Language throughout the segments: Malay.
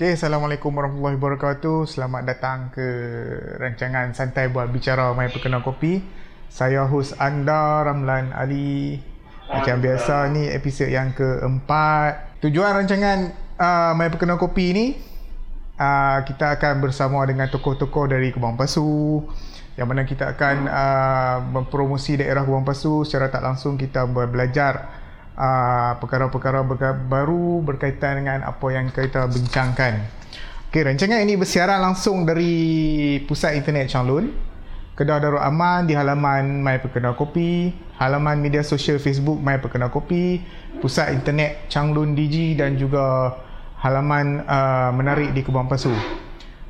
Okay, Assalamualaikum warahmatullahi wabarakatuh. Selamat datang ke rancangan Santai Buat Bicara My Perkenal Kopi. Saya host anda, Ramlan Ali. Macam biasa ni episod yang keempat. Tujuan rancangan uh, My Perkenal Kopi ni, uh, kita akan bersama dengan tokoh-tokoh dari Kebang Pasu. Yang mana kita akan uh, mempromosi daerah Kebang Pasu secara tak langsung kita belajar uh, perkara-perkara baru berkaitan dengan apa yang kita bincangkan. Okey, rancangan ini bersiaran langsung dari Pusat Internet Changlun, Kedah Darul Aman di halaman My Perkenal Kopi, halaman media sosial Facebook My Perkenal Kopi, Pusat Internet Changlun DG dan juga halaman uh, menarik di Kubang Pasu.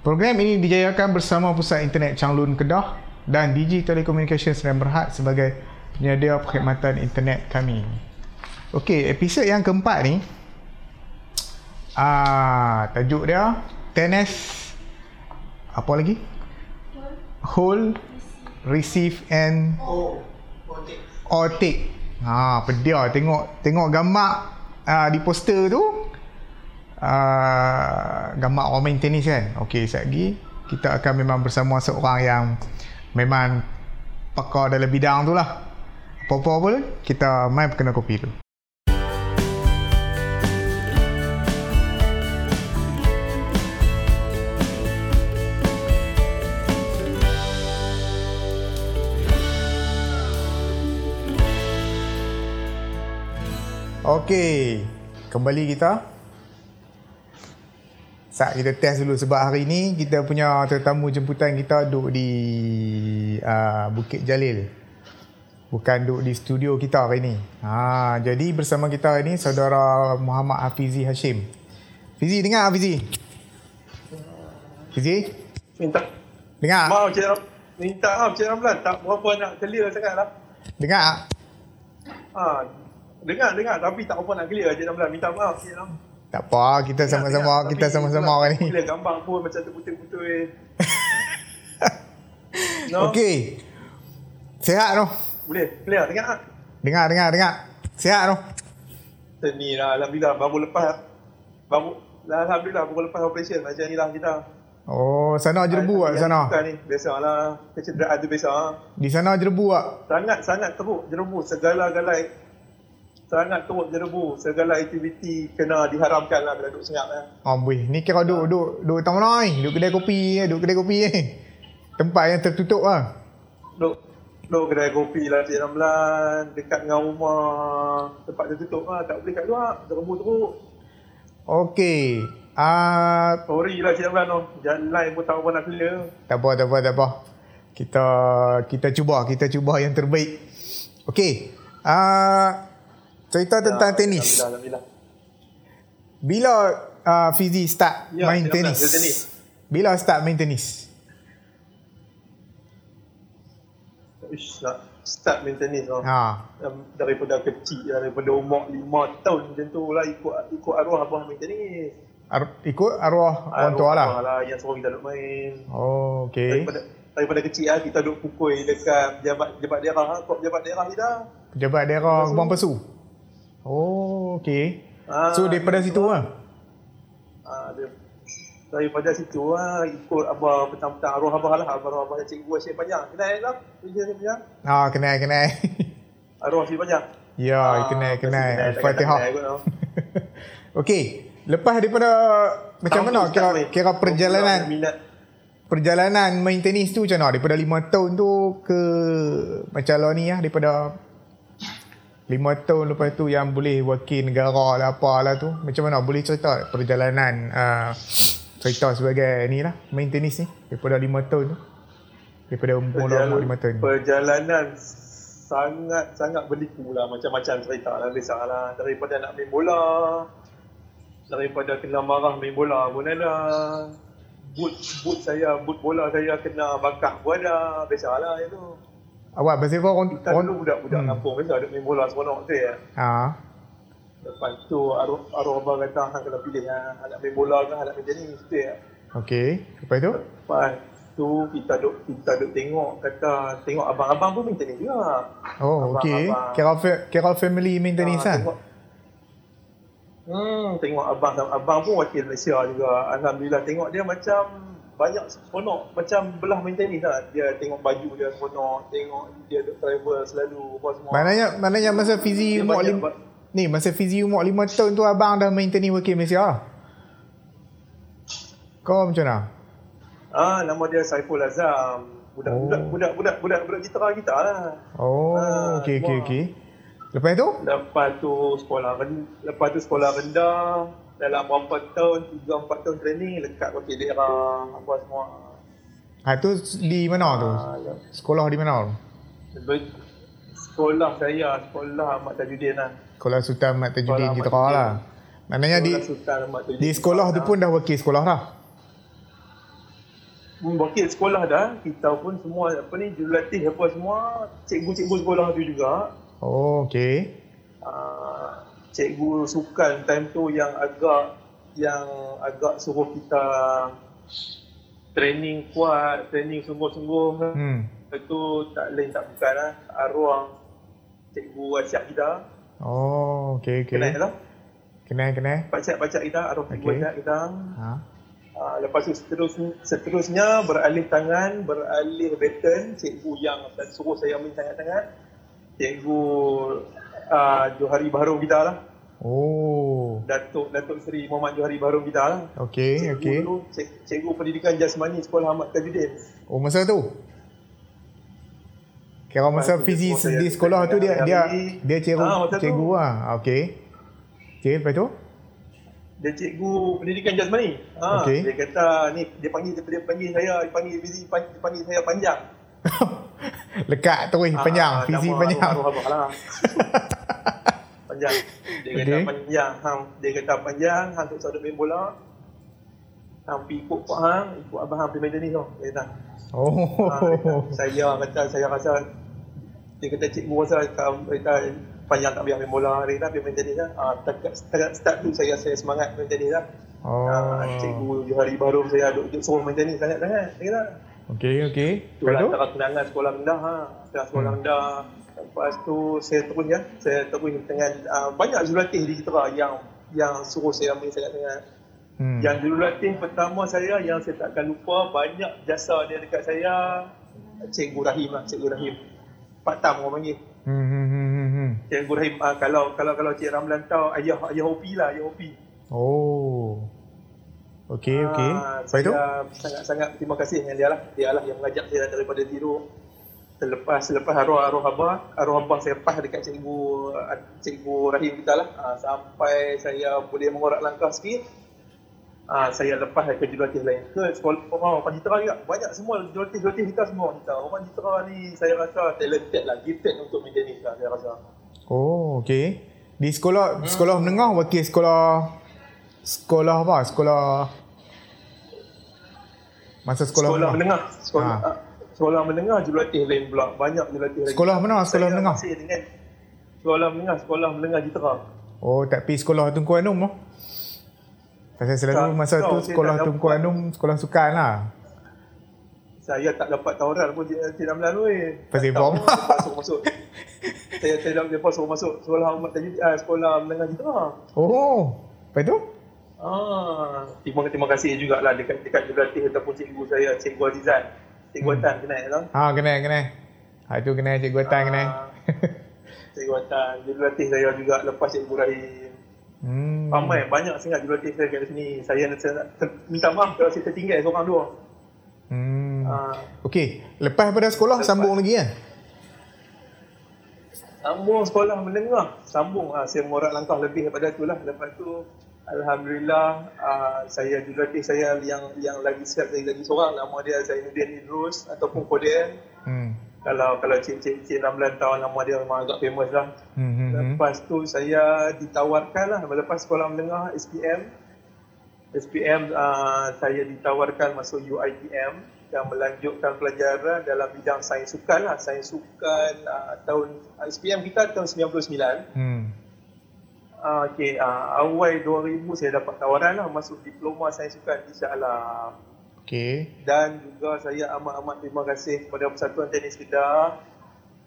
Program ini dijayakan bersama Pusat Internet Changlun Kedah dan DG Telecommunications Sdn Berhad sebagai penyedia perkhidmatan internet kami. Okey, episod yang keempat ni ah tajuk dia tenis apa lagi? Hold, receive and or take. Ha, pedia tengok tengok gambar uh, di poster tu. Uh, gambar orang main tenis kan. Okey, sekejap lagi kita akan memang bersama seorang yang memang pakar dalam bidang tu lah. Apa-apa pun kita main kena kopi dulu. Okey, kembali kita. Saat kita test dulu sebab hari ni kita punya tetamu jemputan kita duduk di uh, Bukit Jalil. Bukan duduk di studio kita hari ni. Ha, jadi bersama kita hari ni saudara Muhammad Hafizi Hashim. Fizi dengar Fizi? Fizi? minta Dengar? maaf Cik Ram. Minta maaf Cik Ramlan tak berapa nak clear sangat lah. Dengar? Ha, dengar dengar tapi tak apa nak clear Cik Ramlan. Minta maaf Cik Ram. Tak apa, kita sama-sama dengar. kita sama-sama hari ni. Bila gambar pun macam terputul-putul. no? Okey. Sehat tu. Boleh clear dengar tak? Dengar, dengar, dengar. Sehat tu. Seni lah Alhamdulillah baru lepas baru Alhamdulillah baru lepas operation macam ni lah kita. Oh, sana jerebu tak sana? Bukan ni biasalah kecederaan tu biasa. Di sana jerebu tak? Sangat-sangat teruk jerebu segala-galai sangat teruk jerebu segala aktiviti kena diharamkan lah bila duduk senyap eh. Amboi, ni kira duduk duduk duduk tamu ni, duduk kedai kopi, eh, duduk kedai kopi eh. Tempat yang tertutup ah. Duduk duduk kedai kopi lah Cik Ramlan dekat dengan rumah tempat tertutup lah tak boleh kat luar jerebu teruk Okey. Ah, sorry lah Cik Ramlan tu jalan lain pun tak apa nak clear tak apa, tak apa, tak apa. Kita kita cuba, kita cuba yang terbaik. Okey. Ah, cerita tentang Ya, tenis. Alhamdulillah, Alhamdulillah. Bila uh, Fizi start Ya, main tenis? tenis. Bila start main tenis? Ish, nak start main tenis lah. Ha. Daripada kecil daripada umur 5 tahun macam tu lah ikut ikut arwah abang main tenis. Ar- ikut arwah orang tua lah. Arwah lah yang suruh kita duk main. Oh, okey. Daripada daripada kecil lah kita duk pukul dekat pejabat pejabat daerah lah, kop pejabat daerah kita. Pejabat daerah. Kebang Pasu. Oh, okey. Ah, So daripada situ lah. Ah, dia, daripada situ lah ikut abah petang-petang arwah abah lah arwah abah cikgu Syed Panjang. Kenal tak? Cikgu Syed Panjang? Ah, kenal kenal. Arwah Syed Panjang. ya, Ah, kenal kenal. Al-Fatihah. Okey, lepas daripada macam mana kira kira perjalanan perjalanan main tenis tu macam mana daripada 5 tahun tu ke macam lah ni lah daripada 5 tahun lepas tu yang boleh wakil negara lah apalah tu. Macam mana boleh cerita? Perjalanan uh, cerita sebagai ni lah main tenis ni daripada 5 tahun tu. Daripada umur umur 5 tahun. perjalanan sangat sangat berliku lah. Macam-macam cerita lah. Biasalah daripada nak main bola daripada kena marah main bola pun ada. Boot boot saya boot bola saya kena bakar pun ada. Biasalah itu awak pasal apa orang, kita orang dulu budak-budak Hmm. kampung biasa duk main bola seronok tu ya. Ha, lepas tu arwah arwah abang kata hang kena pilih ha, nak main bola ke nak main tenis tu ya. Okey. Lepas tu? Lepas tu kita duk kita duk tengok kata tengok abang-abang pun main tenis juga. Oh okey. Kira kira family main tenis Ah, lah tengok. Hmm, tengok abang abang pun wakil Malaysia juga. Alhamdulillah tengok dia macam banyak seronok macam belah main tenis lah. Dia tengok baju dia seronok, tengok dia duk travel selalu apa semua. Maknanya maknanya masa fizi Dia umur banyak lim, ni masa fizi umur 5 tahun tu abang dah main tenis wakil Malaysia. lah? Kau macam mana? Ah, nama dia Saiful Azam. Budak Oh. budak budak budak budak budak gitar gitar lah. Oh, Ah, okey okey okey. Lepas tu? Lepas tu sekolah ren- lepas tu sekolah rendah dalam berapa tahun, 3 4 tahun training lekat wakil daerah apa semua. Ha tu di mana tu? Ah, ya. Sekolah di mana Sekolah saya, sekolah Ahmad Tajuddin lah. Sekolah Sultan Tajuddin Sekolah kita Ahmad lah. Maknanya di Sultan Ahmad di sekolah tu pun dah wakil sekolah dah. Hmm, Wakil sekolah dah, kita pun semua apa ni jurulatih apa semua, cikgu-cikgu sekolah tu juga. Oh, okey. Uh, cikgu sukan time tu yang agak yang agak suruh kita training kuat, training sungguh-sungguh. Hmm. Itu tak lain tak bukan lah. Arwah cikgu Asyik kita. Oh, okey okey. Kenal tak? Kenal kenal. Pakcik-pakcik kita, arwah cikgu. Asyik kita. Ha. Uh, lepas tu seterus, seterusnya beralih tangan, beralih baton, cikgu yang suruh saya main sangat-sangat. Cikgu uh, Johari Baharum kita lah. Oh. Datuk Datuk Seri Muhammad Johari Baharum kita lah. Okey Cikgu okey. dulu, cik, cikgu pendidikan jasmani Sekolah Ahmad Tajuddin. Oh, masa tu. Kira masa Lepas tu fizi dia suruh saya di sekolah tu dia dia dia cikgu Ah, masa tu. cikgu lah. Okey. Okey, lepas tu? Dia cikgu pendidikan jasmani. Ha, Okey. Dia kata ni dia panggil dia, dia panggil saya, dia panggil fizi pan- dia panggil saya panjang. Lekat terus panjang, Ah, fizi panjang. Arwah abah lah. panjang. Dia kata Okey. panjang. Hang, dia kata panjang, hang tak duk main bola. Hang pergi ikut pak hang, ikut abah hang pergi main tenis tau. Dia kata. Oh. Ha, dia kata, saya kata saya rasa dia kata cikgu rasa kata panjang tak biar main bola dia kata biar main tenis lah. Ha, setakat, setakat start tu saya saya semangat main tenis lah. Oh. Ha, cikgu Johari Baharum saya duk, duk suruh main tenis sangat-sangat. Dia kata Okey okey. tu Lepas lah tu? antara kenangan sekolah rendah ha. Sekolah, sekolah Hmm. rendah. Lepas tu saya terus ya. Saya terus dengan uh, banyak jurulatih di Kitera yang yang suruh saya main sangat-sangat. Hmm. Yang jurulatih pertama saya yang saya takkan lupa banyak jasa dia dekat saya Cikgu Rahim lah, Cikgu Rahim. Pak Tam orang panggil. Hmm hmm hmm hmm, hmm. Cikgu Rahim ah, kalau kalau kalau Cik Ramlan tahu ayah ayah Opi lah, ayah Opi. Oh. Okey okey. Ah, Lepas tu? saya sangat-sangat terima kasih dengan dia lah. Dia lah yang mengajak saya daripada tidur. Selepas selepas arwah arwah abah, arwah abah saya pas dekat cikgu cikgu Rahim kita lah. Ah, sampai saya boleh mengorak langkah sikit. Ah, saya lepas ke jurulatih lain ke sekolah orang orang Jitera juga banyak semua jurulatih-jurulatih kita semua kita orang Jitera ni saya rasa talented lah gifted untuk tenis lah saya rasa Oh, okey. Di sekolah sekolah menengah wakil sekolah sekolah apa? Sekolah masa sekolah, sekolah menengah sekolah Ha. ah, sekolah menengah jurulatih lain pula banyak jurulatih lain Sekolah mana? Sekolah saya menengah? masih dengan sekolah menengah sekolah menengah Jitera Oh, tak pergi sekolah Tunku Anum lah. Pasal selalu Tak, masa tak, tu sekolah tak Tunku dapat. Anum sekolah sukan lah. saya tak dapat tawaran pun Cik Cik Ramlan weh Pasal Tak bom. Suruh masuk saya saya dah lepas suruh masuk sekolah Ahmad Tajid ah, sekolah menengah Jitera Oh, lepas tu? Ah, terima terima kasih jugalah dekat dekat jurulatih ataupun cikgu saya, Cikgu Azizan. Cikgu Hmm. Atan kenal tak? Ha, kenal, kenal. Ha, tu kenal Cikgu Atan, kenal. Ah, Cikgu Atan, jurulatih saya juga lepas Cikgu Rahim. Hmm. Ramai banyak sangat jurulatih saya kat sini. Saya, saya nak minta maaf kalau saya tertinggal seorang dua. Hmm. Ah, Okey, lepas pada sekolah Lepas. sambung lagi kan? sambung sekolah menengah, sambung ah, saya mengorak langkah lebih daripada tu lah. Lepas tu Alhamdulillah ah, saya jurulatih saya yang yang lagi siap lagi lagi seorang nama dia Zainuddin Idrus ataupun Koden. Hmm. kalau kalau cik cik cik Ramlan tahu nama dia memang agak famous lah. Hmm, hmm, hmm. Lepas tu saya ditawarkan lah lepas sekolah menengah SPM. SPM uh, saya ditawarkan masuk UiTM yang melanjutkan pelajaran dalam bidang sains sukan lah. Sains sukan uh, tahun SPM kita tahun 99. Hmm. Uh, okay, uh, awal 2000 saya dapat tawaran lah masuk diploma sains sukan insyaAllah. Okey. Dan juga saya amat-amat terima kasih kepada Persatuan Tenis Kedah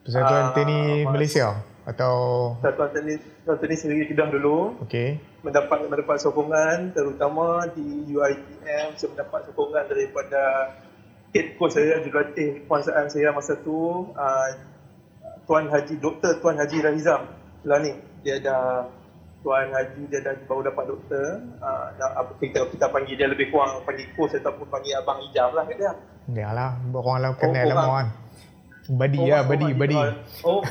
Persatuan Ah, Tenis Malaysia. Atau Satuan teknis, satuan teknis negeri Kedah dulu okey. mendapat mendapat sokongan terutama di UiTM saya mendapat sokongan daripada head coach saya jurulatih kekuasaan saya masa tu uh, Tuan Haji Dr. Tuan Haji Rahizam lah ni dia ada Tuan Haji dia dah baru dapat doktor uh, apa kita kita panggil dia lebih kurang panggil coach ataupun panggil abang Ijam lah kat dia Yalah, orang lah kenal Oh, orang. kan. Badi lah, badi, badi. Jitra. Oh,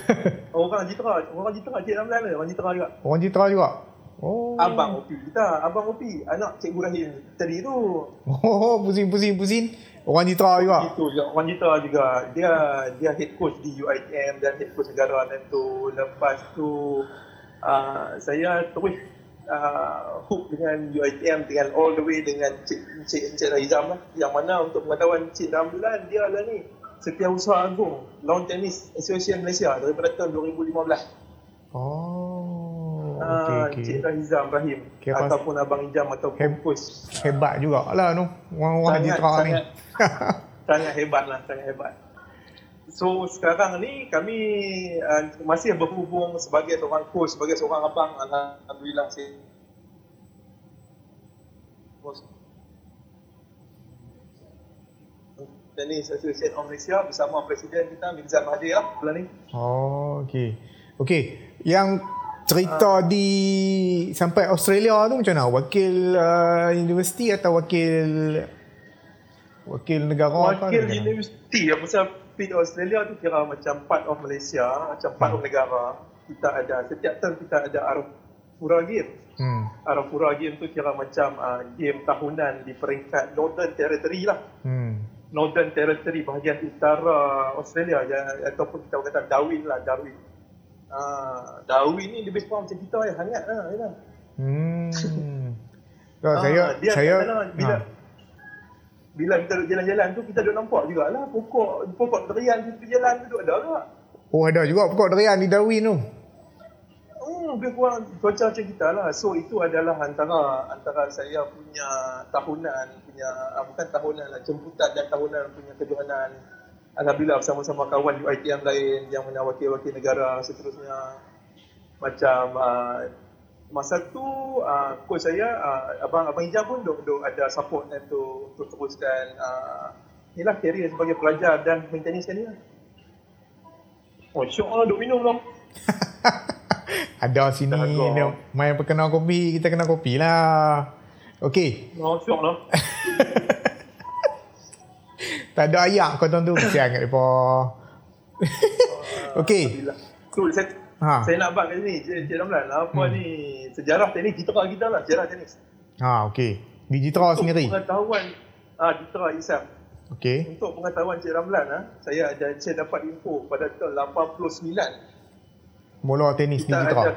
orang Jitra, orang Jitra Cik Ramlan ni, orang Jitra juga. Orang Citra juga. Oh. Abang Opi kita, abang Opi, anak Cikgu Rahim tadi tu. Oh, pusing, pusing, pusing. Orang Citra juga. Itu juga orang Jitra juga. Dia dia head coach di UiTM dan head coach negara dan tu. Lepas tu uh, saya terus uh, hook dengan UiTM dengan all the way dengan Cik Cik, Cik Raizam lah. Yang mana untuk pengetahuan Cik Ramlan dia lah ni Setiausaha Agung Lawn Tennis Association Malaysia daripada tahun 2015. Oh. Ah, Okey, Cik okey. Rahizam Rahim Kira- ataupun Abang Ijam ataupun Heb- coach. Hebat juga lah tu. Orang-orang sangat, Citra ni. sangat, sangat hebat lah, sangat hebat. So sekarang ni kami uh, masih berhubung sebagai seorang coach, sebagai seorang abang. Alhamdulillah saya Tennis Association of Malaysia bersama Presiden kita Mirzat Mahathir lah bulan ni. Oh, okey. Okey, yang cerita Ah. di sampai Australia tu macam mana? Wakil uh, universiti atau wakil wakil negara apa? Wakil Macam mana? universiti yang pasal PIT Australia tu kira macam part of Malaysia, macam part of negara. Kita ada, setiap tahun kita ada Arafura Game. Hmm. Arafura Game tu kira macam uh, game tahunan di peringkat Northern Territory lah. Hmm. Northern Territory bahagian utara Australia ya, ataupun kita kata Darwin lah, Darwin. Uh, Darwin ni lebih kurang macam kita ya, hangat lah. Ya. Hmm. So, Ah, saya dia saya bila ha. Bila kita duduk jalan-jalan tu kita duduk nampak jugalah pokok pokok durian di tepi jalan tu duduk ada tak? Oh ada juga pokok durian di Darwin tu. Hmm, lebih kurang cuaca macam kita lah. So itu adalah antara antara saya punya tahunan, punya ah, bukan tahunan lah, jemputan dan tahunan punya kejohanan. Alhamdulillah bersama-sama kawan UiTM lain yang mana wakil-wakil negara seterusnya. Macam uh, masa tu uh, coach saya, uh, Abang Abang Ijam pun duk, duk ada support untuk, untuk teruskan uh, inilah career sebagai pelajar dan main tenis sekali lah. Oh syok lah duk minum lah. Ada sini dia main perkenal kopi, kita kena kopi lah. Okey, Oh syok lah. tak ada ayak kau tuan tu kesian kat depa. Okey. Alhamdulillah. So, saya, Ha. saya nak abang kat sini, Cik, Cik Ramlan. Apa Hmm. ni sejarah tenis kita kita lah, sejarah tenis. Ha, okey. Di Jitra Untuk sendiri. pengetahuan ah Jitra Isam. Okey. Untuk pengetahuan Cik Ramlan, ah, saya ada saya dapat info pada tahun 89. Bola tenis di Kita Jitra. ada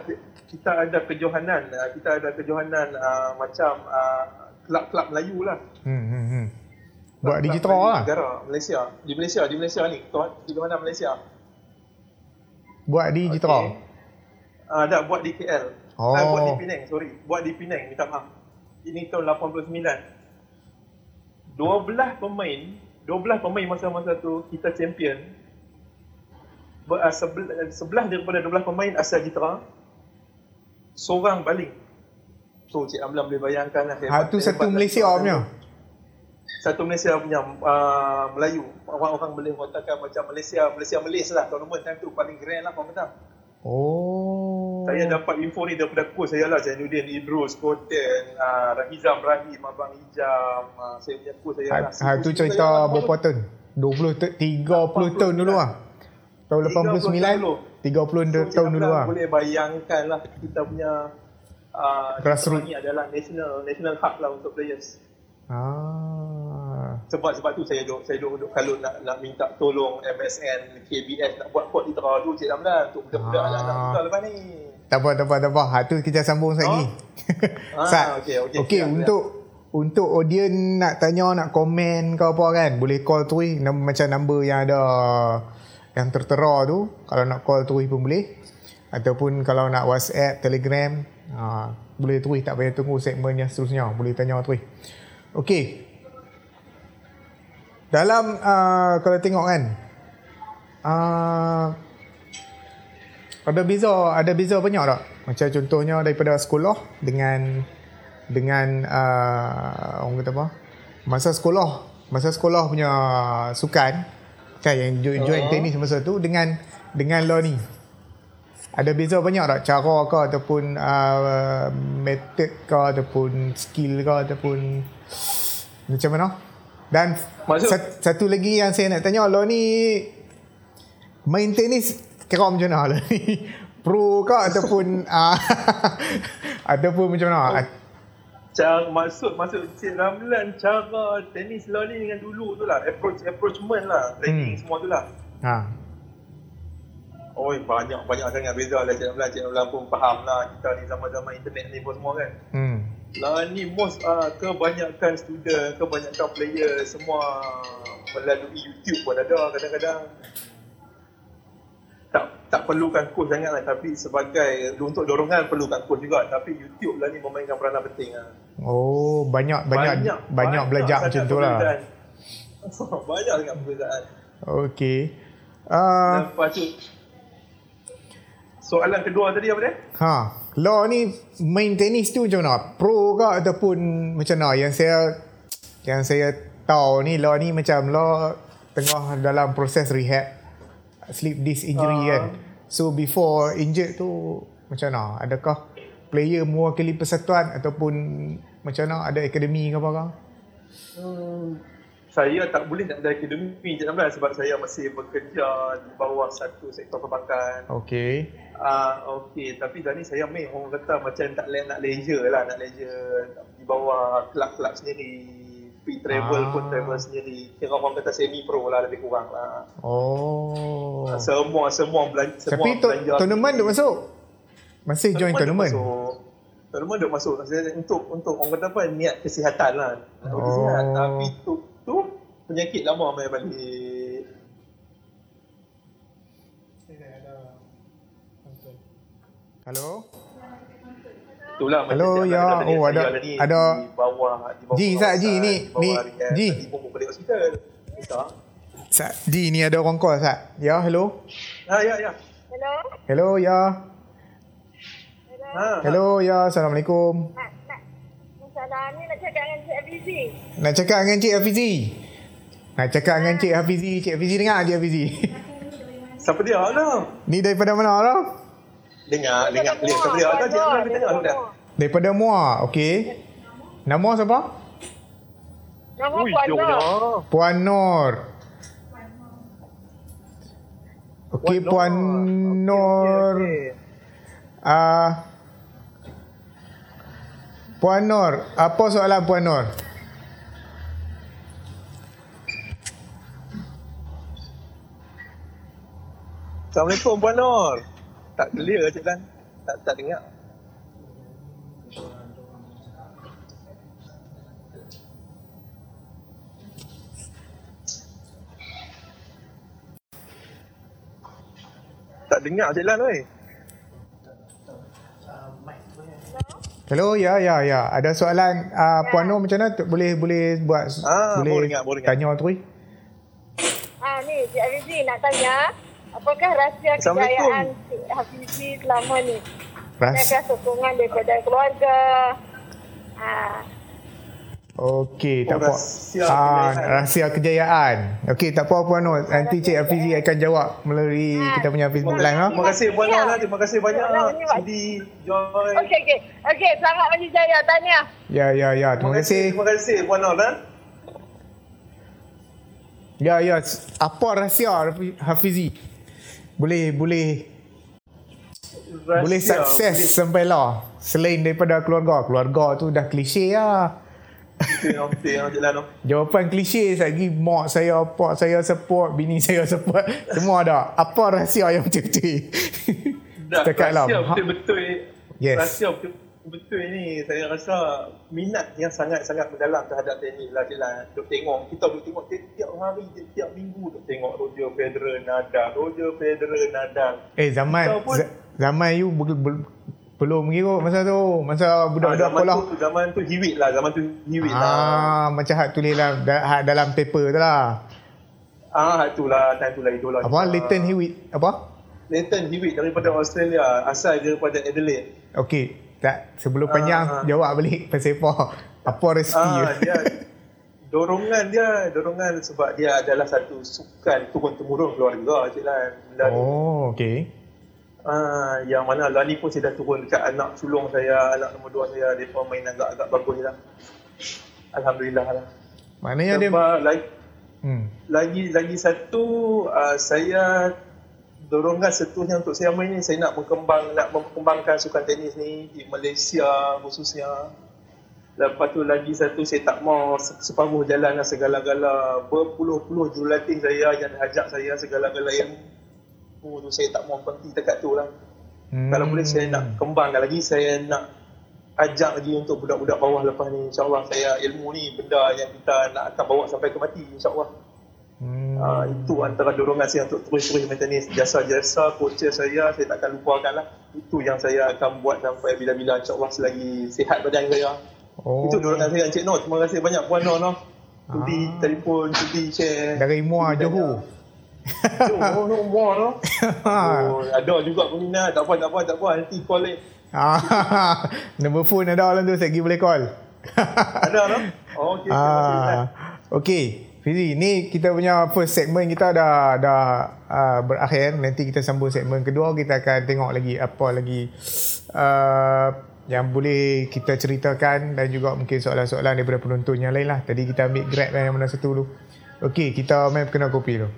kita ada kejohanan, ah, kita ada kejohanan ah, macam ah, kelab-kelab Melayu lah. Hmm, hmm, hmm. Buat di Jitra Melayu lah. Negara Malaysia, di Malaysia, di Malaysia ni, kejohanan Malaysia. Buat di Jitra. Okey. Ah, dah buat di KL. Oh. Ah, buat di Penang, sorry. Buat di Penang, minta maaf. Ini tahun 89. 12 pemain, 12 pemain masa-masa tu kita champion. Ber, uh, sebelah, sebelah daripada 12 pemain asal Jitra, seorang baling. So Cik Amlan boleh bayangkan lah. Ha, tu satu Malaysia punya. Satu Malaysia punya uh, Melayu. Orang-orang boleh katakan macam Malaysia, Malaysia Malaysia lah. Tournament time tu paling grand lah kata. Oh. Saya dapat info ni daripada coach saya lah Zainuddin Idrus, Koten, uh, Rahizam Rahim, Abang Ijam, uh, saya punya coach saya lah. Ha, ha tu cerita berapa tahun? 20 te- 30 tahun dulu lah. Tahun 89 dulu. 30 tahun dulu lah. Boleh bayangkan lah kita punya uh, Grassroots. ni adalah national national hub lah untuk players. Ah. Sebab sebab tu saya duk saya duk, duk kalau nak nak minta tolong MSN, KBS nak buat court Itra tu Cik Ramlan untuk budak-budak Ah. anak-anak kita lepas ni. Tak apa, tak apa, tak apa. Ha, tu kita sambung lagi. Ah, Sat. okey, okey, Okey, untuk untuk audience nak tanya, nak komen ke apa kan, boleh call terus Nam- macam number yang ada yang tertera tu. Kalau nak call terus pun boleh. Ataupun kalau nak WhatsApp, Telegram, ha, boleh terus tak payah tunggu segmen yang seterusnya. Boleh tanya terus. Okey. Dalam uh, kalau tengok kan, uh, Ada beza, ada beza banyak tak? Macam contohnya daripada sekolah dengan dengan uh, orang kata apa? Masa sekolah, masa sekolah punya sukan kan yang join, join Oh. tenis masa tu dengan dengan lo ni. Ada beza banyak tak cara ke ataupun uh, method ke ataupun skill ke ataupun macam mana? Dan Maksud- sat, satu lagi yang saya nak tanya lo ni main tenis kira macam mana lo ni? Pro ke ataupun uh, ataupun macam mana? Cara maksud maksud Cik Ramlan cara tenis ni dengan dulu tu lah approach approachment lah training Hmm. semua tu lah. Ha. Oi banyak banyak sangat beza lah Cik Ramlan. Cik Ramlan pun faham lah kita ni zaman-zaman internet ni pun semua kan. Hmm. Lah ni most uh, kebanyakan student, kebanyakan player semua melalui YouTube pun ada kadang-kadang. Tak tak perlukan coach sangat lah tapi sebagai untuk dorongan perlukan coach juga tapi YouTube lah ni memainkan peranan penting lah. Oh, banyak banyak banyak, belajar sangat macam tu lah. banyak sangat perbezaan. Okey. Uh, Lepas tu soalan kedua tadi apa dia? ha, Law ni main tenis tu macam mana? Pro ke ataupun macam mana? Yang saya yang saya tahu ni Law ni macam Law tengah dalam proses rehab sleep disc injury Ah. kan. So before injured tu macam mana? Adakah player mewakili persatuan ataupun macam mana? Ada akademi ke apa ke? Hmm, saya tak boleh nak ada akademi je Ramlan sebab saya masih bekerja di bawah satu sektor perbankan. Okey. Ah uh, okey tapi dah ni saya main orang kata macam tak le- nak leisure lah nak leisure di bawah kelab-kelab sendiri. Pergi travel Ah. pun travel sendiri. Kira orang kata semi pro lah lebih kurang lah. Oh. Semua semua belanja semua Tapi tu, belanja tournament di- duk masuk? Masih join tournament? duk Masuk. Tournament duk masuk. Maksudnya untuk untuk orang kata apa niat kesihatan lah. Nak Oh. sihat. Tapi tu penyakit lama main balik. Hello? Itulah Hello, ya. Oh, ada- ni ada- di bawah di bawah Ji, Sat, Ji, ni, ni, rehab. Ji. Sat, Di ni ada orang call Sat. Ya, hello? Ha ya ya. Hello? Hello, ya. Hello? Ha. Hello, ya. Assalamualaikum. Nak, nak, masalah ni nak cakap dengan Cik Afizi. Nak cakap dengan Cik Hafizi. Nak cakap dengan Cik Hafizi. Cik Hafizi dengar Cik Hafizi. Siapa dia lah? ni daripada mana lah? Dengar, dengar clear. Siapa dia? Tak cakap dia dengar sudah. Daripada Muar. Okey. Nama siapa? Nama Ui, Puan. Nur. Puan Nur. Okey, Puan Nur. Ah, Puan Nur, apa soalan Puan Nur? Assalamualaikum Puan Nur. Tak clear Cik Dan. Tak tak dengar. Tak dengar Cik Lan oi. Hello, ya, ya, ya. Ada soalan uh, Puan Nur macam mana? Boleh boleh buat Ah, boleh boleh ingat, boleh tanya tu. Ah ni Cik Afizi nak tanya. Apakah rahsia kejayaan Cik Hafizi selama ni? Adakah sokongan daripada keluarga? Ah, Okey, tak Oh, apa. rahsia Ah, kejayaan. rahsia kejayaan. Okey, tak apa Puan Nur. Nanti Cik Hafizi akan jawab melalui Ah. kita punya Facebook live ha. Terima kasih Puan Nur lah. Terima kasih banyak Ya, sudi join. okey okey. Okey, selamat pagi jaya. Tanya. Ya, ya, ya. Terima kasih. Terima kasih Puan Nur lah. Ya, ya. Apa rahsia Hafizi? Boleh, boleh Rahsia. boleh sukses sampai lah. Selain daripada keluarga. Keluarga tu dah klise lah. Betul, betul. Jawapan klise lagi mak saya, pak saya support, bini saya support. Semua ada. Apa rahsia yang betul-betul? Dah, lah. rahsia Ha- betul-betul Yes. rahsia betul-betul ni saya rasa minat yang sangat-sangat mendalam terhadap tenis lah Cik. Duk tengok, kita duk tengok tiap-tiap hari, tiap minggu duk tengok Roger Federer, Nadal, Roger Federer, Nadal. Eh zaman pun- za- zaman you bel- bel- belum kira masa tu. Masa budak-budak Ah, zaman sekolah. tu, zaman tu hiwit lah, zaman tu hiwit lah. Ah, macam hak tulis da- hak dalam paper tu lah. Ah, tu lah, time tu lah idola. Apa? kita. Leighton Hewitt. Apa? Nathan Hewitt daripada Australia. Asal daripada Adelaide. Okey. Tak sebelum panjang Ah. jawab balik pasal apa? Apa resipi? Ah, dia dorongan dia, dorongan sebab dia adalah satu sukan turun temurun keluarga Cik Lan. Benda ni. oh, okey. Ah, yang mana lah ni pun saya dah turun dekat anak sulung saya, anak nombor dua saya, dia pun main agak-agak bagus lah. Alhamdulillah lah. Maknanya dia lagi, hmm. lagi lagi satu uh, saya dorongan seterusnya untuk saya main ni. Saya nak berkembang nak mengembangkan sukan tenis ni di Malaysia khususnya. Lepas tu lagi satu saya tak mau se- separuh jalan lah segala-gala. Berpuluh-puluh jurulatih saya yang ajak saya segala-gala ilmu. Tu saya tak mau berhenti dekat tu lah. Hmm. kalau boleh saya nak kembangkan lagi. Saya nak ajak lagi untuk budak-budak bawah lepas ni. insyaAllah saya ilmu ni benda yang kita nak akan bawa sampai ke mati insyaAllah Hmm. Uh, itu antara dorongan saya untuk terus-terus main tenis. Jasa-jasa coach saya, saya tak akan lupakan lah. Itu yang saya akan buat sampai bila-bila insyaAllah selagi sihat badan saya. Oh. Itu dorongan saya Encik Noh. Terima kasih banyak Puan Noh. Noh. Sudi Ah. telefon, sudi share. Dari Muar Johor. Johor, Muar Noh. Oh, ada juga peminat. Tak apa, tak apa, tak apa. Nanti call eh. Ah, Nombor phone ada dalam tu saya pergi boleh call. Ada Noh? Oh, okay. Ah, okay. Fizi, ni kita punya first segment kita dah dah uh, berakhir. Nanti kita sambung segmen kedua. Kita akan tengok lagi apa lagi uh, yang boleh kita ceritakan dan juga mungkin soalan-soalan daripada penonton yang lain lah. Tadi kita ambil grab yang mana satu dulu. Okey, kita main kena kopi dulu.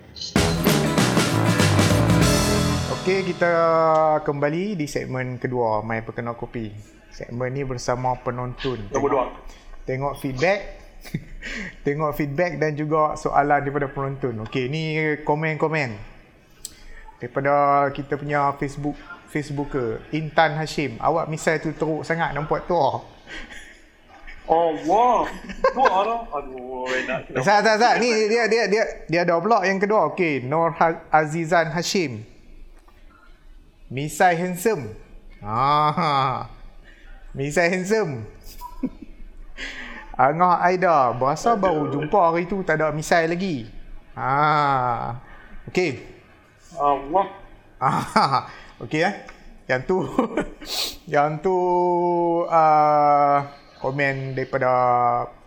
Okey, kita kembali di segmen kedua, Main Perkenal Kopi. Segmen ni bersama penonton. Dua. Tengok feedback. Tengok feedback dan juga soalan daripada penonton. Okey, ni komen-komen. Daripada kita punya Facebook Facebooker Intan Hashim. Awak misal tu teruk sangat nampak tua. Oh, wah. Tua lah. Aduh, nak kena. Tak tak tak. Ni dia dia dia dia ada pula yang kedua. Okey, Nur Ha- Azizan Hashim. Misai handsome. Ah. Misai handsome. Angah Aida, berasa baru jumpa hari tu tak ada misai lagi. Ah. Okey. Ah, wah. Ah, okey eh. Yang tu yang tu uh, komen daripada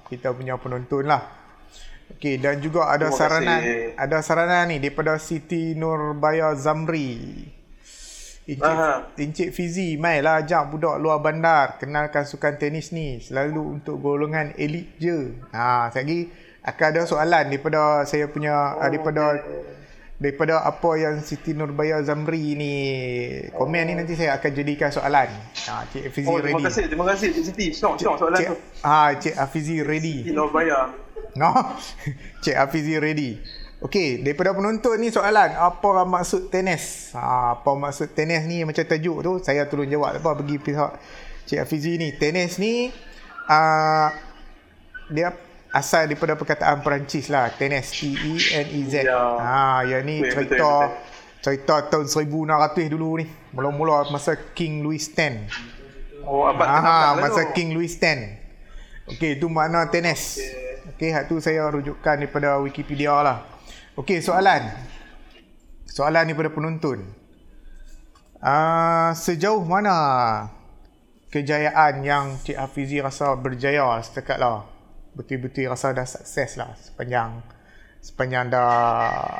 kita punya penonton lah. Okey dan juga ada Terima saranan kasih. ada saranan ni daripada Siti Nurbaya Zamri. Encik, Aha. Encik Fizi, mailah ajak budak luar bandar kenalkan sukan tenis ni selalu untuk golongan elit je. Ha, lagi akan ada soalan daripada saya punya oh, daripada daripada apa yang Siti Nurbaya Zamri ni komen ni nanti saya akan jadikan soalan. Ha, Cik Fizi Oh, terima ready. kasih. Terima kasih Cik Siti. Syok, syok soalan Cik, tu. ha, Cik Hafizi ready. Di Norbaya. No. Cik Hafizi ready. Okey, daripada penonton ni soalan, apa maksud tenis? Ha, apa maksud tenis ni macam tajuk tu, saya tolong jawab apa bagi pihak Cik Hafizi ni. Tenis ni uh, dia asal daripada perkataan Perancis lah, tenis T E N E Z. Ya. Ha, yang ni Betul, cerita betul, cerita tahun 1600 dulu ni. Mula-mula masa King Louis X. Oh, abad Ah, ke-16 masa tu. King Louis X. Okey, itu makna tenis. Okey, hak tu saya rujukan daripada Wikipedia lah. Okey, soalan. Soalan daripada penonton. Ah, sejauh mana kejayaan yang Cik Hafizi rasa berjaya setakat lah? Betul-betul rasa dah sukses lah sepanjang sepanjang dah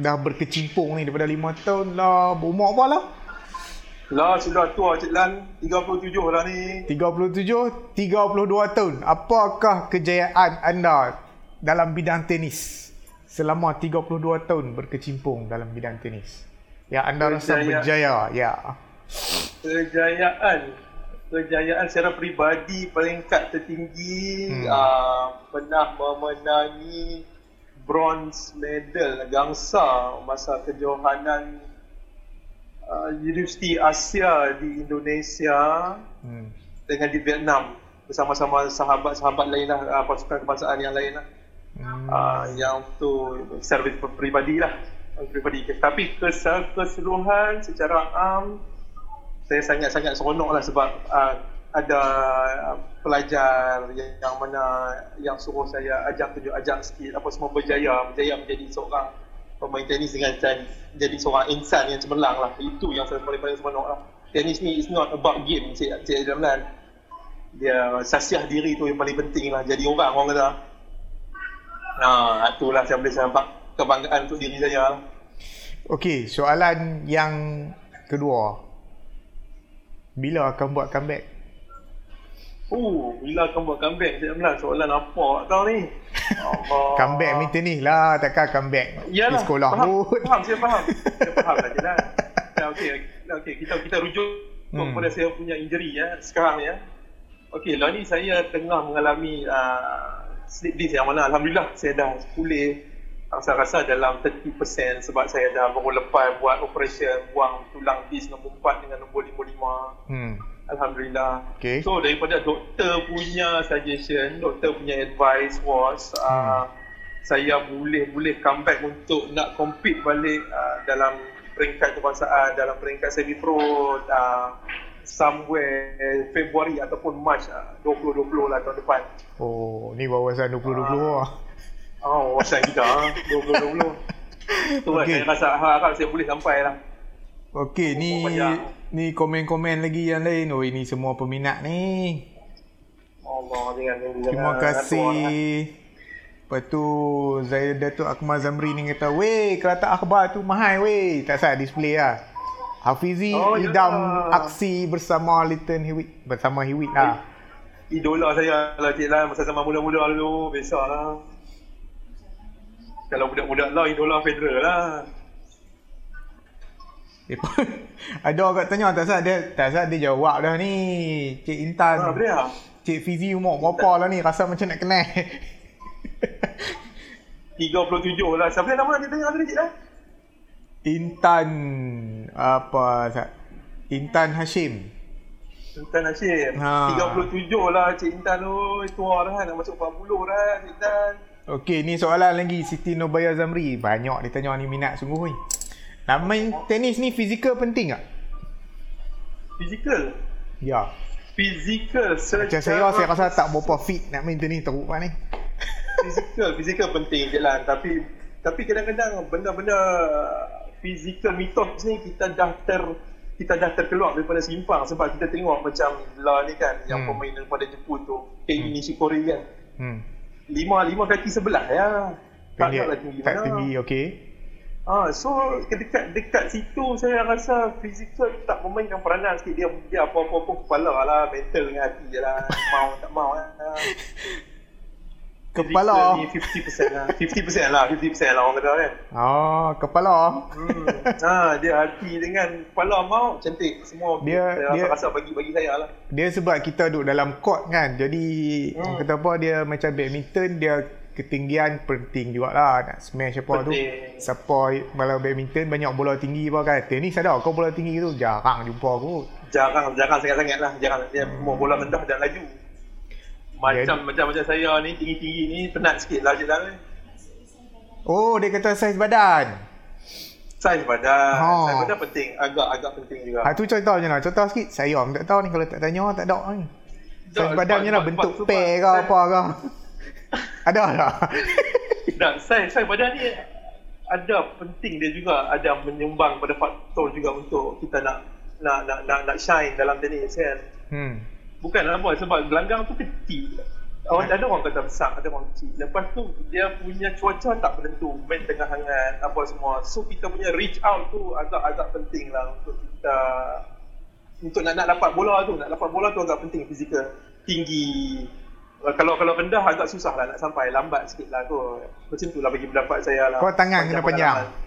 dah berkecimpung ni daripada 5 tahun lah. Berumur apa lah? Lah, sudah tua Cik Lan. 37 lah ni. 37, 32 tahun. Apakah kejayaan anda dalam bidang tenis selama 32 tahun berkecimpung dalam bidang tenis? Yang anda rasa Kejayaan. berjaya, ya. Kejayaan. Kejayaan secara peribadi peringkat tertinggi Hmm. uh, pernah memenangi bronze medal gangsa masa kejohanan uh, Universiti Asia di Indonesia Hmm. dengan di Vietnam bersama-sama sahabat-sahabat lain lah uh, pasukan kebangsaan yang lain lah Hmm. uh, yang tu secara peribadi lah peribadi tapi kes- keseluruhan secara am saya sangat-sangat seronok lah sebab uh, ada pelajar yang, yang mana yang suruh saya ajak tunjuk ajak sikit apa semua berjaya berjaya menjadi seorang pemain tenis dengan can- jadi seorang insan yang cemerlang lah. Itu yang saya paling-paling seronok lah. Tenis ni is not about game, Cik, Cik Ramlan. Dia sasiah diri tu yang paling penting lah. Jadi orang, orang kata. Nah, itulah saya boleh nampak kebanggaan untuk diri saya lah. Okey, soalan yang kedua. Bila akan buat comeback? Oh, bila akan buat comeback Cik Ramlan? Soalan apa tau ni? Allah. Comeback meet tenis lah, takkan comeback di Yalah, sekolah faham, pun. Faham, saya faham. Saya faham lah, Jalan. Ya, okey, okey, kita kita rujuk Hmm. kepada saya punya injury ya sekarang ya. Okey, lah ni saya tengah mengalami uh, slip disc yang mana alhamdulillah saya dah pulih rasa-rasa dalam 30% sebab saya dah baru lepas buat operation buang tulang disc nombor 4 dengan nombor 55. Hmm. Alhamdulillah. Okey. So daripada doktor punya suggestion, doktor punya advice was uh, saya boleh boleh come back untuk nak compete balik uh, dalam peringkat kebangsaan dalam peringkat semi pro uh, somewhere Februari ataupun March uh, 2020 lah tahun depan. Oh, ni wawasan 2020 lah. Oh, wawasan kita ah, 2020. Tu lah Okey. saya rasa harap saya boleh sampai lah. Okey, ni ni komen-komen lagi yang lain. Oh, ini semua peminat ni. Allah jangan jangan. Terima kasih. Lepas tu Zahid Datuk Akmal Zamri ni kata, "Weh, kereta akhbar tu mahal weh." Tak sah display lah. Hafizi Oh, idam yalah. aksi bersama Little Hewitt. Bersama Hewitt lah. Idola saya lah Cik Lan masa zaman mula-mula dulu Biasalah Kalau budak-budak lah idola Federal lah pun ada orang tanya tak sah dia tak sah dia jawab dah ni. Cik Intan. Ha, boleh lah Cik Fizi umur berapa lah ni? Rasa macam nak kenal. 37 lah Siapa nama dia tanya tadi Cik Lan? Intan apa? Intan Hashim. Intan Hashim Ha. 37 lah Cik Intan tu Tua dah nak masuk 40 dah Cik Intan Okey, ni soalan lagi Siti Nubaya Zamri. Banyak dia tanya ni minat sungguh ni. Nak main tenis ni fizikal penting tak? Physical Ya. Physical secara Macam saya, saya rasa tak berapa fit nak main tenis teruk kan ni. Physical Physical penting Cik Lan Tapi Tapi kadang-kadang Benda-benda Physical mitos ni Kita dah ter kita dah terkeluar daripada simpang sebab kita tengok macam lah ni kan yang Hmm. pemain daripada Jepun tu Kei Nishikori kan Hmm. lima lima kaki sebelah ya. Tak Pendek. taklah tinggi Tak tinggi, okey. Ah, so dekat dekat situ saya rasa fizikal tak memainkan peranan sikit dia dia apa-apa pun kepala lah mental dengan hati je lah mau tak mau lah. Kepala. Physical ni 50% lah 50% lah 50% lah orang kata kan Oh, kepala. hmm. ha, dia hati dengan kepala mau cantik semua Dia- dia- rasa bagi bagi saya lah Dia sebab kita duduk dalam court kan. Jadi Hmm. orang kata apa dia macam badminton dia ketinggian penting juga lah nak smash apa tu. Penting. Siapa kalau badminton banyak bola tinggi apa kan. Tenis ada kau bola tinggi tu jarang jumpa aku. jarang jarang sangat-sangat lah jarang dia mau bola rendah dan laju macam macam macam saya ni tinggi-tinggi ni penat sikit lah je lah Oh, dia kata saiz badan. Saiz badan. Ha. Saiz badan penting. Agak-agak penting juga. Ha tu contoh je lah. Contoh sikit. Saya orang tak tahu ni kalau tak tanya tak ada ni. Saiz Tak, badan je lah bentuk pair ke apa ke. ada tak? Dan saiz, saiz badan ni ada penting dia juga. Ada menyumbang pada faktor juga untuk kita nak nak nak nak, nak shine dalam tenis kan. Hmm. Bukan apa sebab gelanggang tu kecil. Orang ada orang kata besar, ada orang kecil. Lepas tu dia punya cuaca tak menentu, main tengah hangat apa semua. So kita punya reach out tu agak-agak penting lah untuk kita untuk nak nak dapat bola tu, nak dapat bola tu agak penting fizikal. Tinggi. Uh, Kalau kalau rendah agak susah lah nak sampai, lambat sikit lah tu. Macam tu lah bagi pendapat saya lah. Kau tangan kena panjang.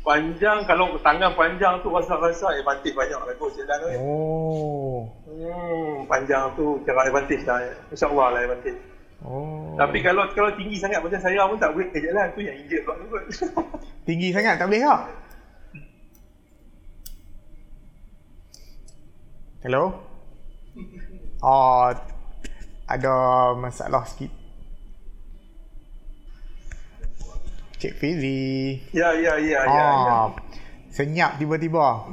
Panjang, kalau tangan panjang tu rasa-rasa advantage banyak lah kot jalan tu. Oh. Hmm, panjang tu kira advantage lah. InsyaAllah lah advantage. Oh. Tapi kalau kalau tinggi sangat macam saya pun tak boleh ke jalan tu yang injek pula tu kot. tinggi sangat tak boleh tak? Hello? Oh, ada masalah sikit. Cik Fizi. Ya, ya, ya. Ah, ya, ya. Ah, senyap tiba-tiba.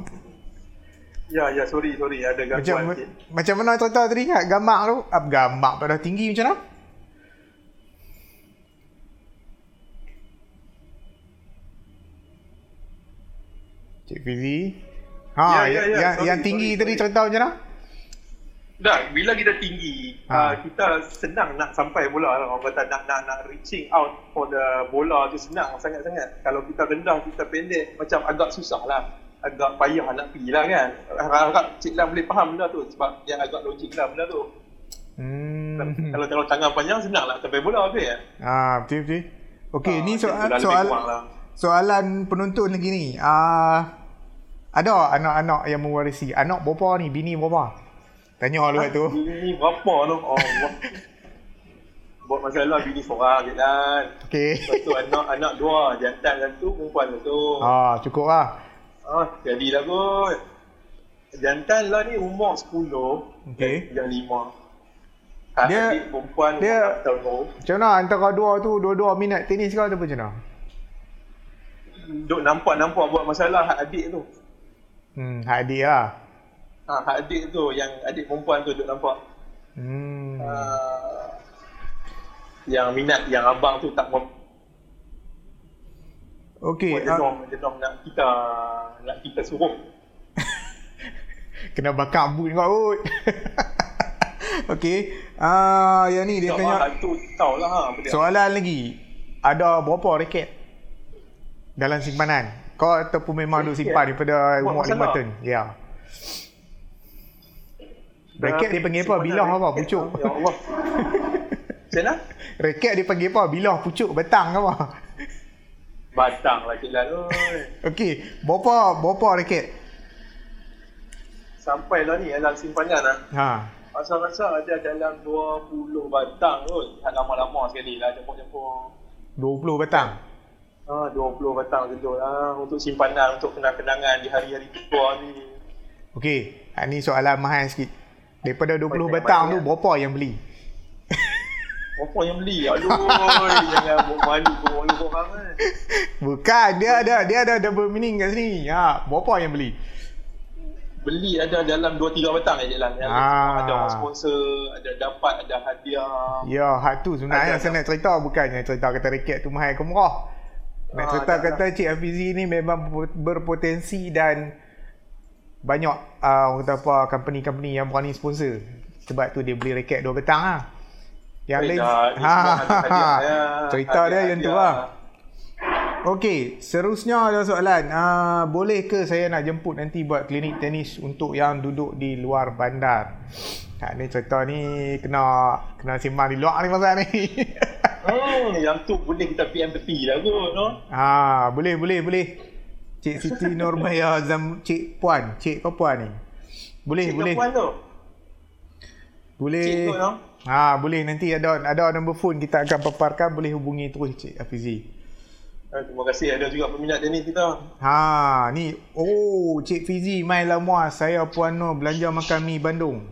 Ya, ya, sorry, sorry. Ada gangguan. Macam, macam mana tuan-tuan tadi Gamak gambar tu? Ah, Ab, gambar pada tinggi macam mana? Cik Fizi. Ha, ya, ya, ya, yang, sorry, yang tinggi sorry, tadi sorry. cerita macam mana? Dah, bila kita tinggi, Ha. uh, kita senang nak sampai bola lah. Orang kata nak, nak, nak reaching out for the bola tu senang sangat-sangat. Kalau kita rendah, kita pendek, macam agak susah lah. Agak payah nak pergi lah kan. Harap Cik Lam boleh faham benda tu sebab yang agak logik lah benda tu. Hmm. Kalau kalau tangan panjang senang nak sampai bola tu ya. Ah, betul betul. Okey, Ah, ni soal lah, soal kurang lah. soalan penonton lagi ni. Ah, ada anak-anak yang mewarisi. Anak berapa ni? Bini berapa? Tanya lu tu. Bini berapa tu? Oh. Buat masalah bini seorang je kan. Okey. Lepas tu anak anak dua, jantan satu, perempuan satu. Ah, cukup lah. Ah, jadilah kot. Jantan lah ni umur 10. Okey. Yang lima. Dia- Adik perempuan dia- umur 4 tahun tu. Macam mana antara dua tu, dua-dua minat tenis ke ataupun macam mana? Duk nampak-nampak buat masalah hak adik tu. Hmm, hak adik lah. Ha, hak adik tu, yang adik perempuan tu duk nampak. Hmm. Uh, yang minat, yang abang tu tak mau Okey, buat ah, jenong, jenong nak kita nak kita suruh. kena bakar boot kau kot. Okey. Ah, yang ni dia Tak tanya tu tahu lah ha, dia. soalan lagi. Ada berapa raket dalam simpanan? Kau ataupun memang duk simpan daripada umur lima tahun? Ya. Raket dia panggil apa? Bilah apa? Pucuk. Ya Allah. Macam mana? Raket dia panggil apa? Bilah, pucuk, betang ke apa? Batang lah Cik Lan. oi. Okey, berapa berapa raket? Sampai lah ni dalam simpanan lah. Ha. Rasa-rasa ada dalam 20 batang kot. Tak lama-lama sekali lah jemput-jemput. 20 betang. Ha, 20 batang macam tu lah. Untuk simpanan, untuk kenang-kenangan di hari-hari tua ni. Okey, ha, ni soalan mahal sikit. Daripada 20 Banyak- betang tu berapa yang beli? Apa yang beli? Aduh, jangan buat malu kau orang kan. Bukan, dia ada dia ada double meaning kat sini. Ha, berapa yang beli? Beli ada dalam 2-3 batang je lah. Ah. Ada orang sponsor, ada dapat, ada hadiah. Ya, hak tu sebenarnya Ada, saya nak cerita bukannya cerita kata raket tu mahal ke murah. Nak Ah, cerita ada, kata Cik Hafizi ni memang ber- berpotensi dan banyak uh, orang kata apa company-company yang berani sponsor. Sebab tu dia beli raket dua betang lah. Yang Eh, lain dah, ni ha, semua hadiah dia. cerita dia yang tu lah. Okey, seterusnya ada soalan. Uh, boleh ke saya nak jemput nanti buat klinik tenis untuk yang duduk di luar bandar? Ha, ni cerita ni kena kena simpan di luar ni pasal ni. Hmm, yang tu boleh kita PM tepi lah kot, no? ha, boleh boleh boleh. Cik Siti Nurbaya Zam Cik Puan, Cik kau Puan ni. Boleh Cik boleh. Puan tu. Boleh. Cik tu, no? Ha, boleh nanti ada ada nombor phone kita akan paparkan boleh hubungi terus Cik Hafizi. Ah, terima kasih ada juga peminat tenis kita. Ha, ni oh Cik Fizi mai lama saya Puan Nur belanja makan mi Bandung.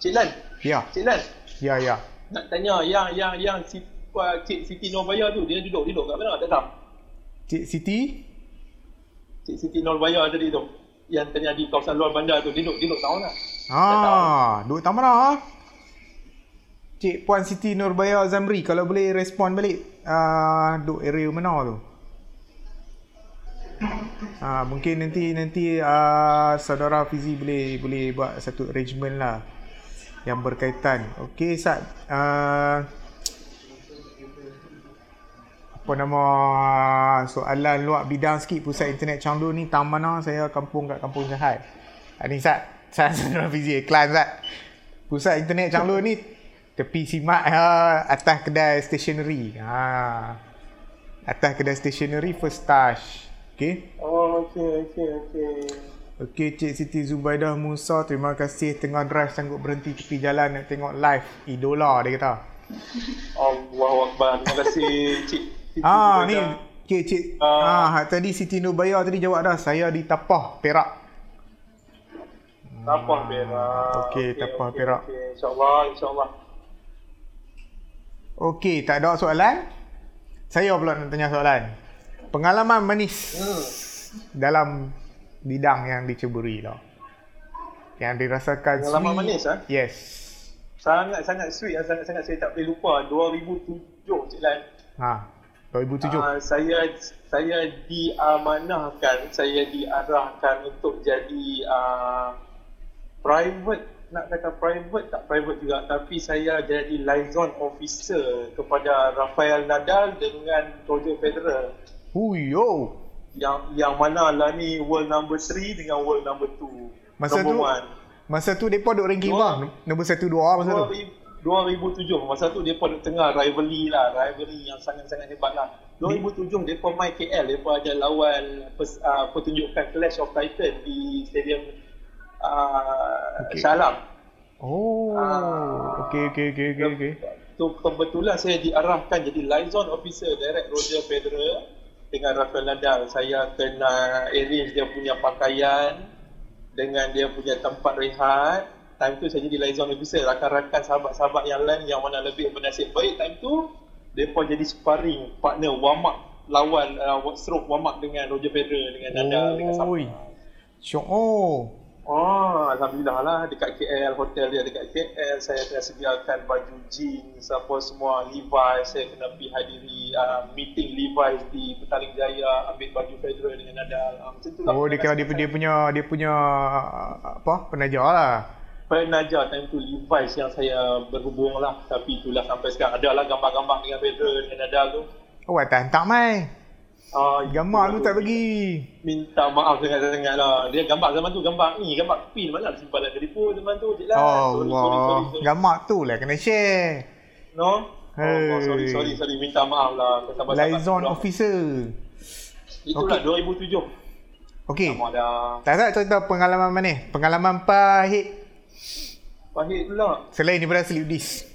Cik Lan, Ya, Cik Lan, ya ya. nak tanya yang yang yang si uh, Cik Siti Nurbaya tu dia duduk duduk kat mana? Tak tahu. Cik Siti? Cik Siti Nurbaya tadi tu. Yang tanya di kawasan luar bandar tu dia duduk dia duduk tahu lah. Ha, duduk tak mana? Cik Puan Siti Nurbaya Zamri kalau boleh respon balik. Uh, duduk area mana tu? Ha, mungkin nanti nanti uh, saudara Fizi boleh boleh buat satu arrangement lah yang berkaitan. Okey, Sat. Uh, apa nama soalan luar bidang sikit pusat internet Changdu ni tang mana saya kampung kat kampung Jahat. Ha, ni Sat, Sat saudara Fizi iklan Sat. Pusat internet Changdu ni tepi simak ha, atas kedai stationery. Ha. Atas kedai stationery first touch. Okey. Oh, okey okey okey. Okey Cik Siti Zubaidah Musa Terima kasih tengah drive sanggup berhenti tepi jalan nak tengok live Idola dia kata Allahu Akbar. Terima kasih Cik Ah ni. Okay Cik Ah. ah, Tadi Siti Nurbaya tadi jawab dah Saya di Tapah Perak Tapah Perak. Okey, Tapah Perak. Okey, insyaAllah, insyaAllah. Okey tak ada soalan Saya pula nak tanya soalan Pengalaman manis Hmm. Dalam bidang yang diceburi lah Yang dirasakan Pengalaman sweet. manis, ah? Yes Sangat-sangat sweet, ah, sangat-sangat saya tak boleh lupa. 2007, Cik Lan. Ha 2007. Uh, saya saya diamanahkan, saya diarahkan untuk jadi uh, private nak kata private tak private juga tapi saya jadi liaison officer kepada Rafael Nadal dengan Roger Federer Huyo. yang yang mana lah ni world number 3 dengan world number 2 Masa number tu one. masa tu depa duk ranking bang. Nombor 1 2 masa tu. 2007 masa tu dia pada tengah rivalry lah rivalry yang sangat-sangat hebat lah 2007 dia main KL dia ada lawan pers, uh, pertunjukan Clash of Titan di stadium uh, Okey. Shah Alam Oh. Ah. Okey okey okey okey okey. tu kebetulan saya diarahkan jadi liaison officer direct Roger Federer dengan Rafael Nadal saya kena arrange dia punya pakaian dengan dia punya tempat rehat time tu saya jadi liaison officer rakan-rakan sahabat-sahabat yang lain yang mana lebih bernasib baik time tu mereka jadi sparring partner warm up lawan uh, stroke warm up dengan Roger Federer dengan Nadal dengan siapa. Syok oh. Oh, Alhamdulillah lah dekat KL, hotel dia dekat KL Saya kena sediakan baju jeans, apa semua Levi's Saya kena pergi hadiri uh, meeting Levi's di Petaling Jaya Ambil baju Federer dengan Nadal uh, Macam tu lah Oh dia dia, dia punya dia punya apa penajar lah. Penajar time tu Levi's yang saya berhubung lah Tapi itulah sampai sekarang Ada lah gambar-gambar dengan Federer dengan Nadal tu Oh tak hantar mai. uh, Gambar tu tak bagi. Minta maaf sangat-sangat lah Dia gambar zaman tu gambar ni Gambar pin mana simpan dalam telefon zaman tu Cik lah Oh sorry, sorry, sorry, sorry. Gambar tu lah kena share. No? Hey. Oh, oh, sorry, sorry, sorry. Minta maaf lah. Sahabat-sahabat. Liaison Itulah. officer. Itulah 2007. Okey. Lama dah. Tak tak cerita pengalaman mana? Pengalaman pahit Pahit pula. selain daripada sleep disc.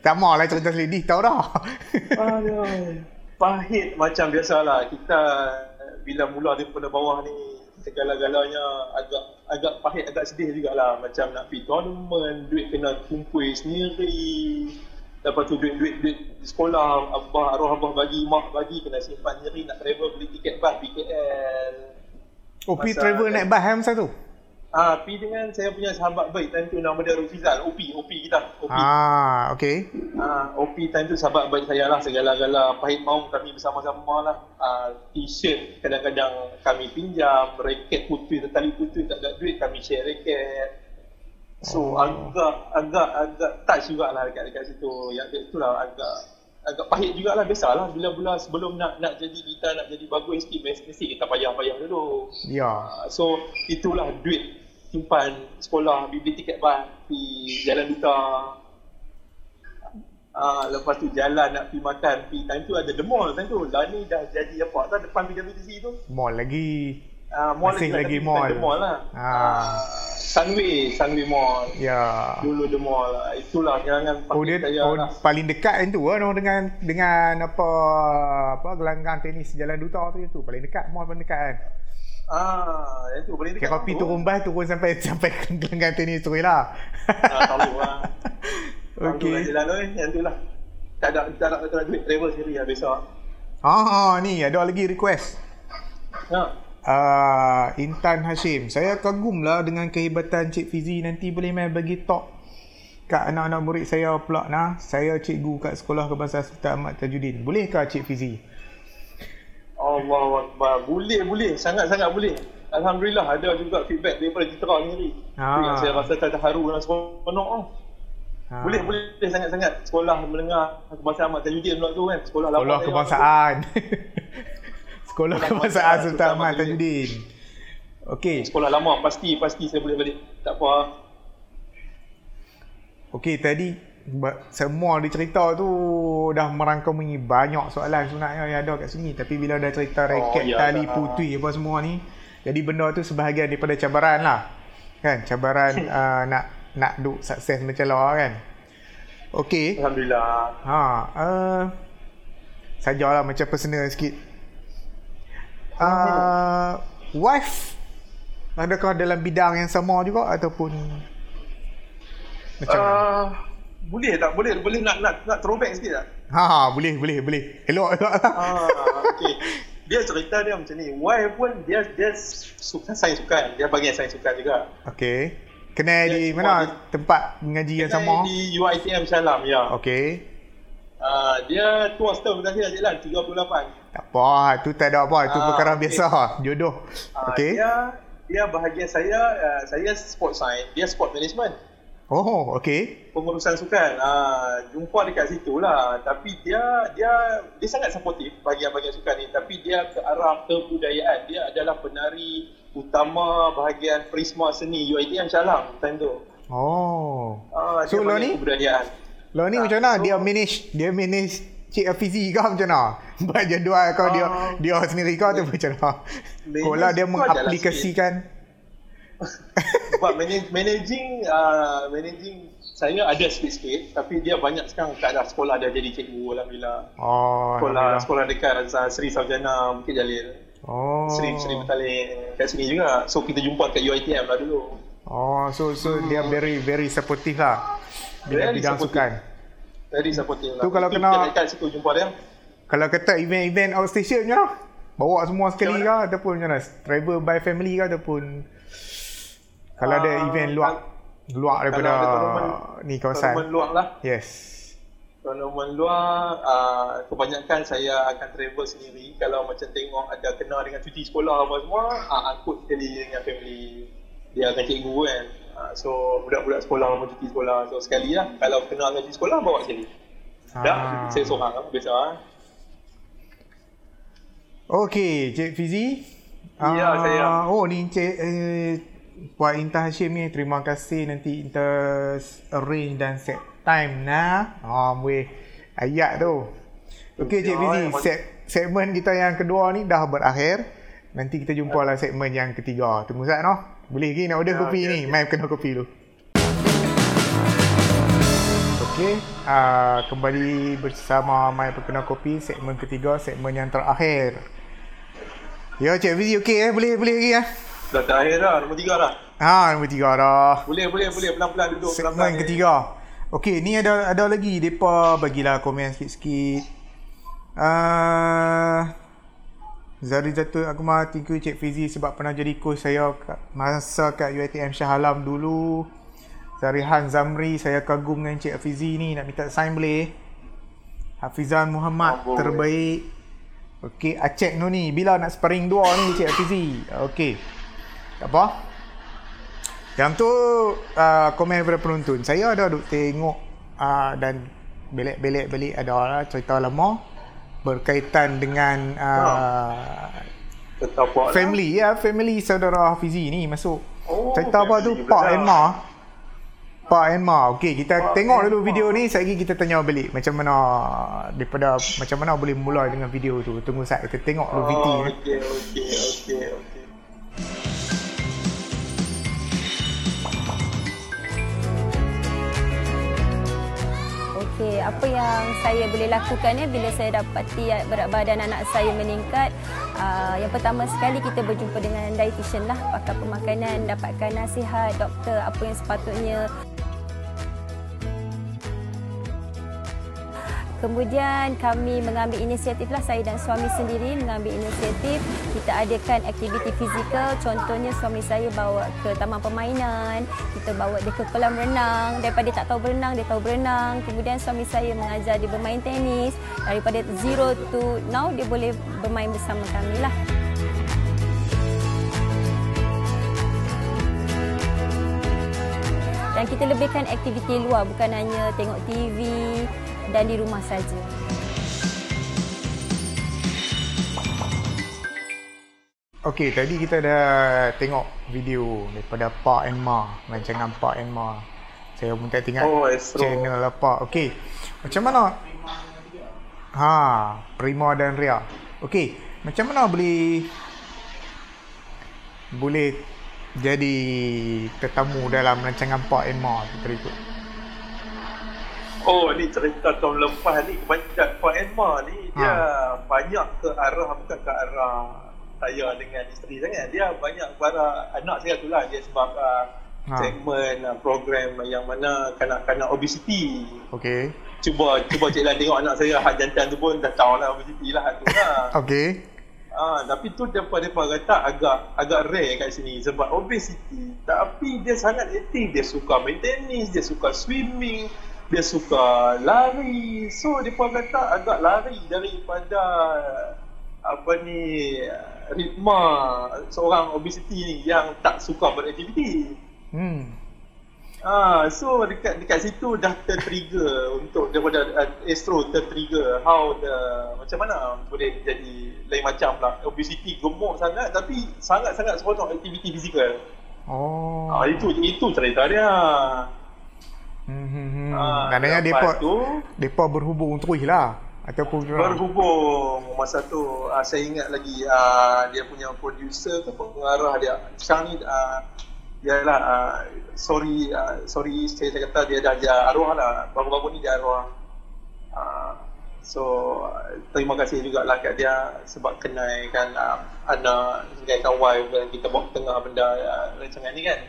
tak mau lah cerita sleep disc tahu dah. Aduh. Pahit macam biasalah. Kita bila mula daripada bawah ni segala-galanya agak agak pahit agak sedih jugalah macam nak pergi tournament duit kena kumpul sendiri lepas tu duit-duit duit sekolah abah arwah abah bagi mak bagi kena simpan sendiri nak travel beli tiket bas pergi KL Oh, Masa- travel naik bas eh masa tu? Ah, pi dengan saya punya sahabat baik time tu nama dia Rufizal, OP, OP kita, OP. Ah, okey. Ah, OP time tu sahabat baik saya lah segala-gala pahit maung kami bersama-sama lah. Ah, t-shirt kadang-kadang kami pinjam, raket putih, tali putih tak ada duit kami share raket. So Oh. agak agak agak touch jugalah dekat dekat situ. Yang itulah agak agak pahit jugalah biasalah bila-bila sebelum nak nak jadi kita nak jadi bagus mesti mesti kita payah-payah dulu. Ya. Uh, so itulah duit simpan sekolah beli tiket bas pergi jalan duta Ah, lepas tu jalan nak pergi makan pergi time tu ada the mall time tu lah ni dah jadi apa tak depan PWC tu Mall lagi. ah, mall Masih lah, lagi tapi mall. the mall lah Ah. ah. Sunway Sunway Mall Ya. dulu the mall lah itulah jangan Oh dia saya oh, lah paling dekat yang tu kan oh, dengan dengan apa apa gelanggang tenis Jalan Duta tu yang tu paling dekat mall paling dekat kan. Ah yang tu boleh dekat kopi tu. turun bas turun sampai sampai ke gelanggang tenis tu lah. ah, tahu Okey. Okey. Jalan tu yang tu lah. Tak ada, tak ada, tak ada duit travel sendiri lah besok. Ah, ni ada lagi request. Ha. Uh, Intan Hashim Saya kagum lah dengan kehebatan Cik Fizi Nanti boleh main bagi talk Kat anak-anak murid saya pula nah Saya cikgu kat sekolah kebangsaan Sultan Ahmad Tajuddin Bolehkah Cik Fizi? Allah Akbar. Boleh, boleh. Sangat-sangat boleh. Alhamdulillah ada juga feedback daripada Citra ni sendiri. Itu yang saya rasa terharu dengan seronok oh. Ha. Boleh, boleh sangat-sangat. Sekolah menengah kebangsaan Ahmad Tajuddin pula tu kan. Sekolah, Sekolah kebangsaan Sekolah kebangsaan Sultan Ahmad Tajuddin Okey Sekolah lama. Pasti, pasti saya boleh balik. Tak apa. Okey tadi semua dicerita tu dah merangkumi banyak soalan sebenarnya yang ada kat sini. Tapi bila dah cerita raket ya, tali dah. putih apa semua ni jadi benda tu sebahagian daripada cabaran lah. Kan? Cabaran uh, nak nak duk sukses macam lah kan? Okey. Alhamdulillah. ha uh, sajalah macam personal sikit. Uh, wife adakah dalam bidang yang sama juga ataupun macam mana? Uh, boleh tak? Boleh boleh nak nak nak throwback sikit tak? Ha, boleh, boleh, boleh. Elok, elok lah. Ah, okey. Dia cerita dia macam ni. Wife pun dia dia suka sains sukan. Dia bagi sains sukan juga. Okey. Kena di mana di- tempat mengaji yang sama? Di UiTM Shalam, ya. Okey. Uh, Uh, dia tua setahun berkasih Cik Lan, 38. Tak apa, tu tak ada apa. Itu Ah, perkara okey. biasa. Jodoh. Uh, Okey. Dia dia bahagian saya, uh, saya sport science, dia sport management. Oh, okey. Pengurusan sukan. Uh, jumpa dekat situ lah. Tapi dia dia dia sangat supportif bahagian-bahagian sukan ni. Tapi dia ke arah kebudayaan. Dia adalah penari utama bahagian Prisma Seni UiTM Shah Alam time tu. Oh. Uh, So, lo ni? Kebudayaan. Lo ni Ah, macam mana? so- Dia manage, dia manage Cik Afizi kau macam mana? Buat jadual kau dia Ah. dia sendiri kau tu macam mana? Kau lah dia mengaplikasikan. But manage, managing uh, managing saya ada sikit-sikit tapi dia banyak sekarang kat dah sekolah dia jadi cikgu alhamdulillah. Oh, Sekolah Alhamdulillah. sekolah dekat uh, Seri Sarjana Bukit Jalil. Oh. Seri Seri Betaling kat sini juga. So kita jumpa kat UiTM lah dulu. Oh, so so dia very very supportive lah. Bila Very bidang supportive. sukan. Very supportive lah. Tu kalau kena- dekat situ jumpa dia. Kalau kata event-event outstation macam mana? Bawa semua sekali ke ataupun macam mana? Travel by family ke ataupun kalau ada Ah, event luar luar daripada tournament- ni kawasan. Tournament luar lah. Yes. Tournament luar, uh, kebanyakan saya akan travel sendiri. Kalau macam tengok ada kena dengan cuti sekolah apa semua, uh, angkut sekali dengan family. Dia akan cikgu kan. Uh, so budak-budak sekolah mau cuti sekolah. So sekali lah. Kalau kena dengan cuti sekolah, bawa sekali. Dah, Ah. saya seorang lah. Biasa lah. Okey, Cik Fizi. Ya, Ah, saya. Oh, ni Cik eh, Puan Intan Hashim ni. Terima kasih nanti Inta arrange dan set time nah. Ah, weh. Ayat tu. Okey, Cik Ya, Fizi. yang- Set, segmen kita yang kedua ni dah berakhir. Nanti kita jumpa lah segmen yang ketiga. Tunggu sekejap noh. Boleh lagi nak order Ya, kopi okey, ni. okey. Mai kena kopi dulu. Okey, uh, kembali bersama Mai Perkenal Kopi segmen ketiga, segmen yang terakhir. Ya, Cik Fizi okey eh? Boleh, boleh lagi eh? Dah terakhir dah, nombor tiga dah. Ha, nombor tiga dah. Boleh, boleh, boleh. Pelan-pelan duduk. Segmen pelan-pelan ketiga. Okey, ni ada ada lagi depa bagilah komen sikit-sikit. Uh, Zari Zatul Agma thank you Cik Fizi sebab pernah jadi coach saya kat, masa kat UiTM Shah Alam dulu. Zarihan Zamri saya kagum dengan Cik Fizi ni nak minta sign boleh? Hafizan Muhammad boleh. terbaik. Okey, Acek Noni bila nak sparring dua ni Cik Fizi? Okey. Tak apa. Yang tu uh, komen daripada penonton. Saya ada duk tengok uh, dan belik-belik balik ada lah cerita lama berkaitan dengan uh, Tetap buat lah. family ya, family saudara Hafizi ni masuk. Oh, cerita apa tu? family Pak betul. and Ma. Pak and Ma. Okey, kita Pak tengok dulu video ni, sekali kita tanya balik macam mana daripada macam mana boleh mula dengan video tu. Tunggu sat kita tengok dulu VT Oh, ni. okey, okey, okey, okey. Okey, apa yang saya boleh lakukan ya bila saya dapati berat badan anak saya meningkat. Uh, yang pertama sekali kita berjumpa dengan dietitian lah, pakar pemakanan, dapatkan nasihat doktor apa yang sepatutnya Kemudian kami mengambil inisiatif lah saya dan suami sendiri mengambil inisiatif. Kita adakan aktiviti fizikal. Contohnya suami saya bawa ke taman permainan. Kita bawa dia ke kolam renang. Daripada dia tak tahu berenang dia tahu berenang. Kemudian suami saya mengajar dia bermain tenis. Daripada zero to now dia boleh bermain bersama kami lah. Dan kita lebihkan aktiviti luar. Bukan hanya tengok TV dan di rumah saja. Okey, tadi kita dah tengok video daripada Pak and Ma, rancangan Pak and Ma. Saya pun tak tengok Oh, channel apa. Okey. Macam mana? Ha, Prima dan Ria. Okey, macam mana boleh boleh jadi tetamu dalam rancangan Pak and Ma tu berikut? Oh ni cerita tahun lepas ni kebanyakan Pak Emma ni dia banyak ke arah bukan ke arah saya dengan isteri sangat. Dia banyak ke arah anak saya tu lah dia sebab uh, Ha. segmen uh, program yang mana kanak-kanak obesity. Okey. Cuba cuba Cik Lan tengok anak saya hak jantan tu pun dah tahu lah obesity lah tu lah. Okey. Ah, tapi tu depa depa kata agak agak rare kat sini sebab obesity. Tapi dia sangat aktif, dia suka main dia suka swimming. Dia suka lari. So dia pun kata agak lari daripada apa ni ritma seorang obesity ni yang tak suka beraktiviti. Hmm. Ah, so dekat dekat situ dah tertrigger untuk daripada uh, Astro tertrigger how the macam mana boleh jadi lain macam lah obesity gemuk sangat tapi sangat-sangat seronok aktiviti fizikal. Oh. Ah, itu itu cerita dia. Hmm. Ah, Maknanya depa tu depa berhubung terus lah. Ataupun berhubung masa tu uh, saya ingat lagi uh, dia punya producer ke pengarah dia. Sekarang ni uh, dia lah uh, sorry uh, sorry saya, kata dia dah dia arwah lah. Baru-baru ni dia arwah. Uh, so uh, terima kasih juga lah kat dia sebab kenalkan uh, anak wife dan kita bawa tengah benda uh, rancangan ni kan.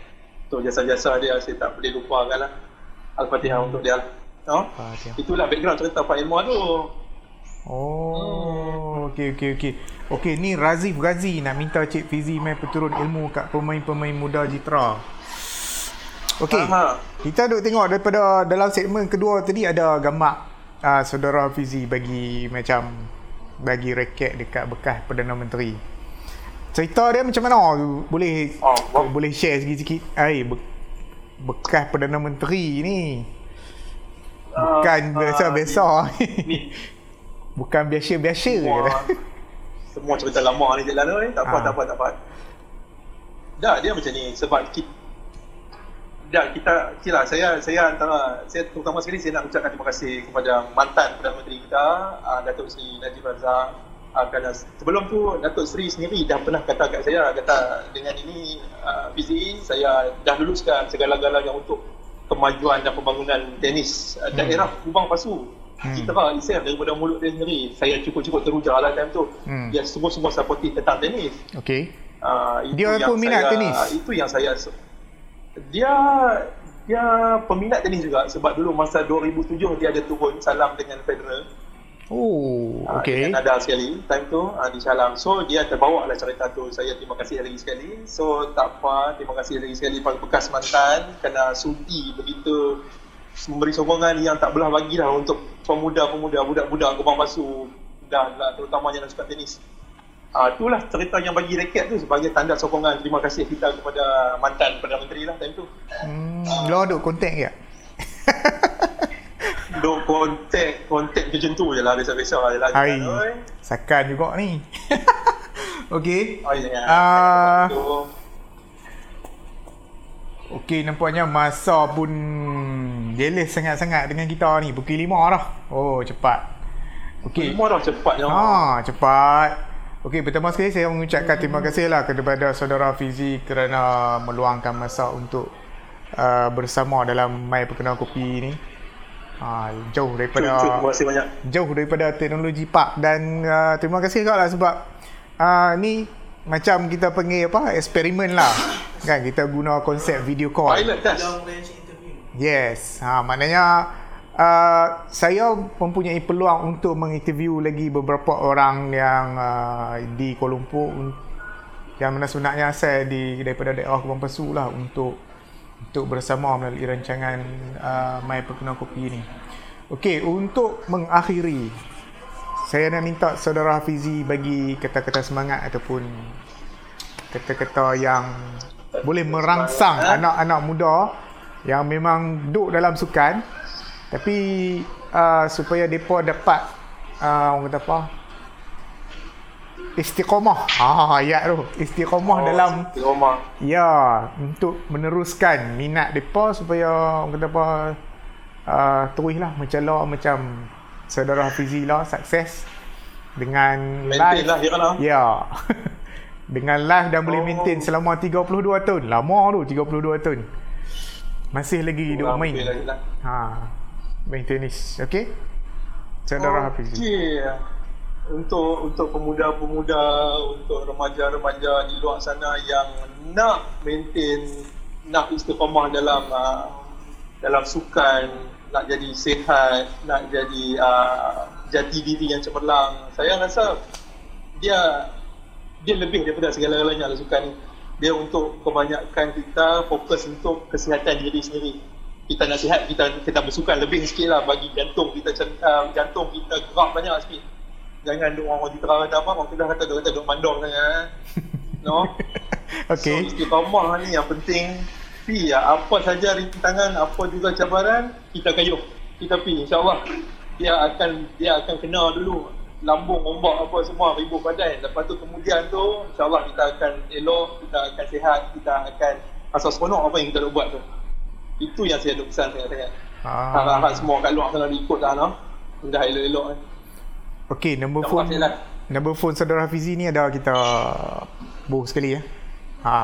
Tu jasa-jasa dia saya tak boleh lupakan lah Al-Fatihah untuk dia no? Fatihah. Itulah background cerita Pak Ilmuwan tu Oh, okey okey okey. Okey, ni Razif Ghazi nak minta Cik Fizi mai peturun ilmu kat pemain-pemain muda Jitra. Okey. Kita duk tengok daripada dalam segmen kedua tadi ada gambar uh, saudara Fizi bagi macam bagi reket dekat bekas Perdana Menteri. Cerita dia macam mana? Boleh Oh, oh. boleh share sikit-sikit. Ai bekas Perdana Menteri ni. Bukan Ah, biasa-biasa. ni Bukan biasa-biasa semua, semua cerita lama ni je lalu ni tak apa Ah. tak apa tak apa dah dia macam ni sebab kita dah kita kira saya saya antara saya terutama sekali saya nak ucapkan terima kasih kepada mantan Perdana Menteri kita uh, Datuk Seri Najib Razak uh, kerana sebelum tu Datuk Seri sendiri dah pernah kata kat saya kata dengan ini uh, Fizi saya dah luluskan segala-galanya untuk kemajuan dan pembangunan tenis uh, daerah Kubang Pasu Hmm. Citra Isam daripada mulut dia sendiri saya cukup-cukup teruja lah time tu Hmm. dia semua-semua supportive tentang tenis. Ah, itu Dia pun minat saya, tenis? Itu yang saya dia dia peminat tenis juga sebab dulu masa 2007 dia ada turun salam dengan Federer. Oh, Ah, okey. Dengan Nadal sekali time tu ah, di salam. So dia terbawa lah cerita tu. Saya terima kasih lagi sekali. So tak apa, terima kasih lagi sekali pada bekas mantan kena sudi begitu memberi sokongan yang tak belah bagi lah untuk pemuda-pemuda, budak-budak Kubang Pasu dan lah, terutamanya yang suka tenis. Ah, itulah cerita yang bagi raket tu sebagai tanda sokongan terima kasih kita kepada mantan Perdana Menteri lah time tu. Hmm, lo duk kontak ke? Duk kontak, kontak macam tu je lah, biasa-biasa je lah. Hai. Oi. Sakan juga ni. okey. Oh, jangan. Ah. Tu. Okey, nampaknya masa pun jealous sangat-sangat dengan kita ni. Pukul 5 dah. Oh, cepat. Okey. Semua dah cepatnya. Ha, cepat. Okey, pertama sekali saya mengucapkan terima kasih lah kepada saudara Fizi kerana meluangkan masa untuk uh, bersama dalam My Perkenal Kopi ni. Ha, jauh Cuk, daripada cuk, terima kasih banyak. jauh daripada teknologi park dan uh, terima kasih juga lah sebab uh, ni macam kita panggil apa eksperimen lah. Kan kita guna konsep video call. Pilot test. Yes, ha, maknanya uh, saya mempunyai peluang untuk menginterview lagi beberapa orang yang uh, di Kuala Lumpur. Yang mana sebenarnya saya di daripada daerah Kubang Pesu lah untuk untuk bersama melalui rancangan uh, My Perkenal Kopi ni. Okey, untuk mengakhiri saya nak minta saudara Hafizi bagi kata-kata semangat ataupun kata-kata yang boleh merangsang anak-anak muda yang memang duduk dalam sukan tapi uh, supaya mereka dapat uh, orang kata apa istiqamah ah ayat tu istiqamah oh, dalam rumah. Ya, untuk meneruskan minat mereka supaya orang kata apa uh, teruslah mencela macam saudara Hafizi lah sukses dengan Maintain live. lah, kira lah. Ya. dengan live dan boleh Oh. maintain selama 32 tahun. Lama tu 32 tahun. Masih lagi duk Kurang main. lah. Ha. Main tenis. Okey? Saudara Hafizi. Okey. Untuk untuk pemuda-pemuda, untuk remaja-remaja di luar sana yang nak maintain, nak istiqamah dalam uh, dalam sukan, nak jadi sihat, nak jadi uh, jati diri yang cemerlang. Saya rasa dia dia lebih daripada segala-galanya dalam sukan ni. Dia untuk kebanyakan kita fokus untuk kesihatan diri sendiri. kita nasihat kita kita bersukan lebih sikit lah bagi jantung kita uh, jantung kita gerak banyak sikit jangan duk orang di terang kata apa orang dah kata duk kata duk mandor sangat no? Okey. so istiqamah ni yang penting. Pi ya apa saja rintangan apa juga cabaran kita kayuh kita pi insyaallah. Dia akan dia akan kena dulu. Lambung ombak apa semua ribu badan. Lepas tu kemudian tu insyaallah kita akan elok kita akan sihat kita akan rasa seronok apa yang kita nak buat tu. Itu yang saya duk pesan sangat-sangat Ah. harap-harap semua kat luar sana ikut lah no? Dah elok-elok kan Okey, nombor Tak phone Filan. nombor phone saudara Hafizi ni ada kita boh sekali ya. Ha.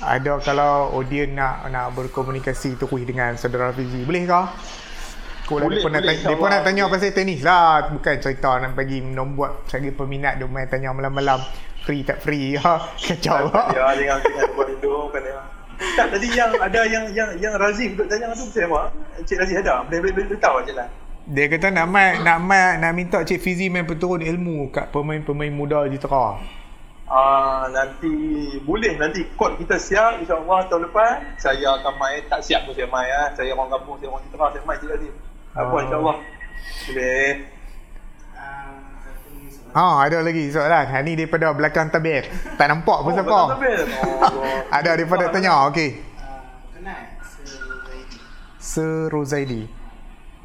Ada kalau audience nak nak berkomunikasi terus dengan saudara Hafizi, boleh ke? Kau lah Boleh, dia pun boleh, tanya, dia pun nak tanya pasal tenis lah Bukan cerita nak bagi nombor Saya peminat dia main tanya malam-malam Free tak free ha? Kacau Ya, jangan jangan buat itu kan ya. Tak tadi yang ada yang yang yang Razif duk tanya tu saya apa? Cik Razif ada. Boleh boleh boleh beritahu je lah. Dia kata nak mai nak mai nak minta Cik Fizi main perturun ilmu kat pemain-pemain muda Jitera. Ah nanti boleh nanti kod kita siap insya-Allah tahun depan saya akan main tak siap pun saya main ah. Saya orang kampung saya orang Citra saya main Cik Razif. Apa Ah. insya-Allah. Boleh. Ha, ada lagi soalan. Ha ni daripada belakang tabir. Tak nampak pun siapa. betul, betul. Oh, ada daripada tanya. Okey. kenal Sezaidi. Sir Rozaidi.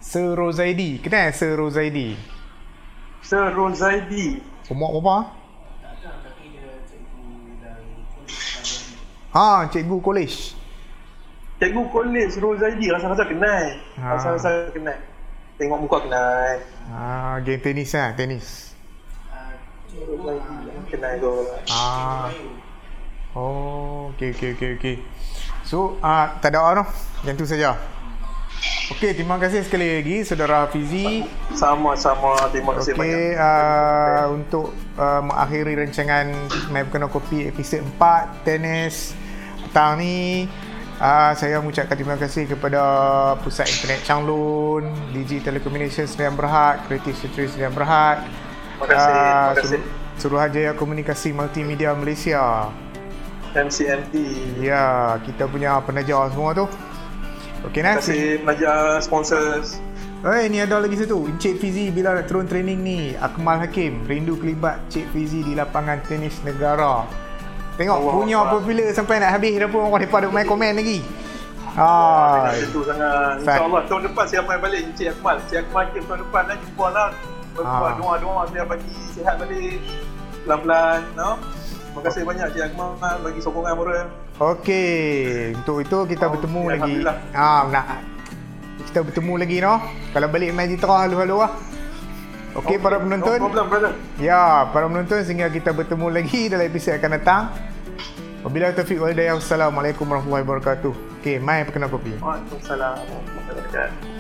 Sir Rozaidi. Kenal Sir Rozaidi? Sir Rozaidi. Umur berapa? Cikgu Ha, cikgu kolej. Cikgu kolej Rozaidi rasa-rasa kenal. Ah. Rasa-rasa kenal. Tengok muka kenal. Ha, game tenis lah, tenis. Rozaidi kenal tu. Ah. Oh, okey okey okey okey. So, ah tak ada orang. Yang tu saja. Okey, terima kasih sekali lagi saudara Fizi. Sama-sama terima kasih banyak. Okey, uh, untuk uh, mengakhiri rancangan Mai Berkena Kopi episod 4 tenis petang ni uh, saya mengucapkan terima kasih kepada Pusat Internet Changlun, Digi Telecommunications Sdn Berhad, Creative Secretary Sdn Berhad, Terima kasih, ah, terima kasih. Suruh- Suruhanjaya Komunikasi Multimedia Malaysia. MCMT. Ya, kita punya penaja semua tu. Okey Terima nah. kasih penaja sponsors. Eh, ni ada lagi satu. Encik Fizi bila nak turun training ni. Akmal Hakim. Rindu kelibat Cik Fizi di lapangan tenis negara. Tengok Allah punya Allah. popular sampai nak habis dah pun orang depa duk main komen lagi. Ah, Ah, itu sangat. Sa- InsyaAllah tahun depan saya main balik Encik Akmal. Encik Akmal Hakim tahun depan dah jumpa lah. Berbuat Ah. doa-doa saya bagi sihat balik. Pelan-pelan. No? Terima kasih banyak Encik Akmal bagi sokongan moral. Okey, untuk itu kita Oh, bertemu ya, lagi. Alhamdulillah. Ah, nak kita bertemu lagi no. Kalau balik main Jitra halu-halu lah. Okey para penonton. No problem brother. Ya, para penonton sehingga kita bertemu lagi dalam episod akan datang. Wabillahi taufiq wal hidayah. Wassalamualaikum warahmatullahi wabarakatuh. Okey, mai perkenal kopi. Waalaikumsalam. warahmatullahi wabarakatuh.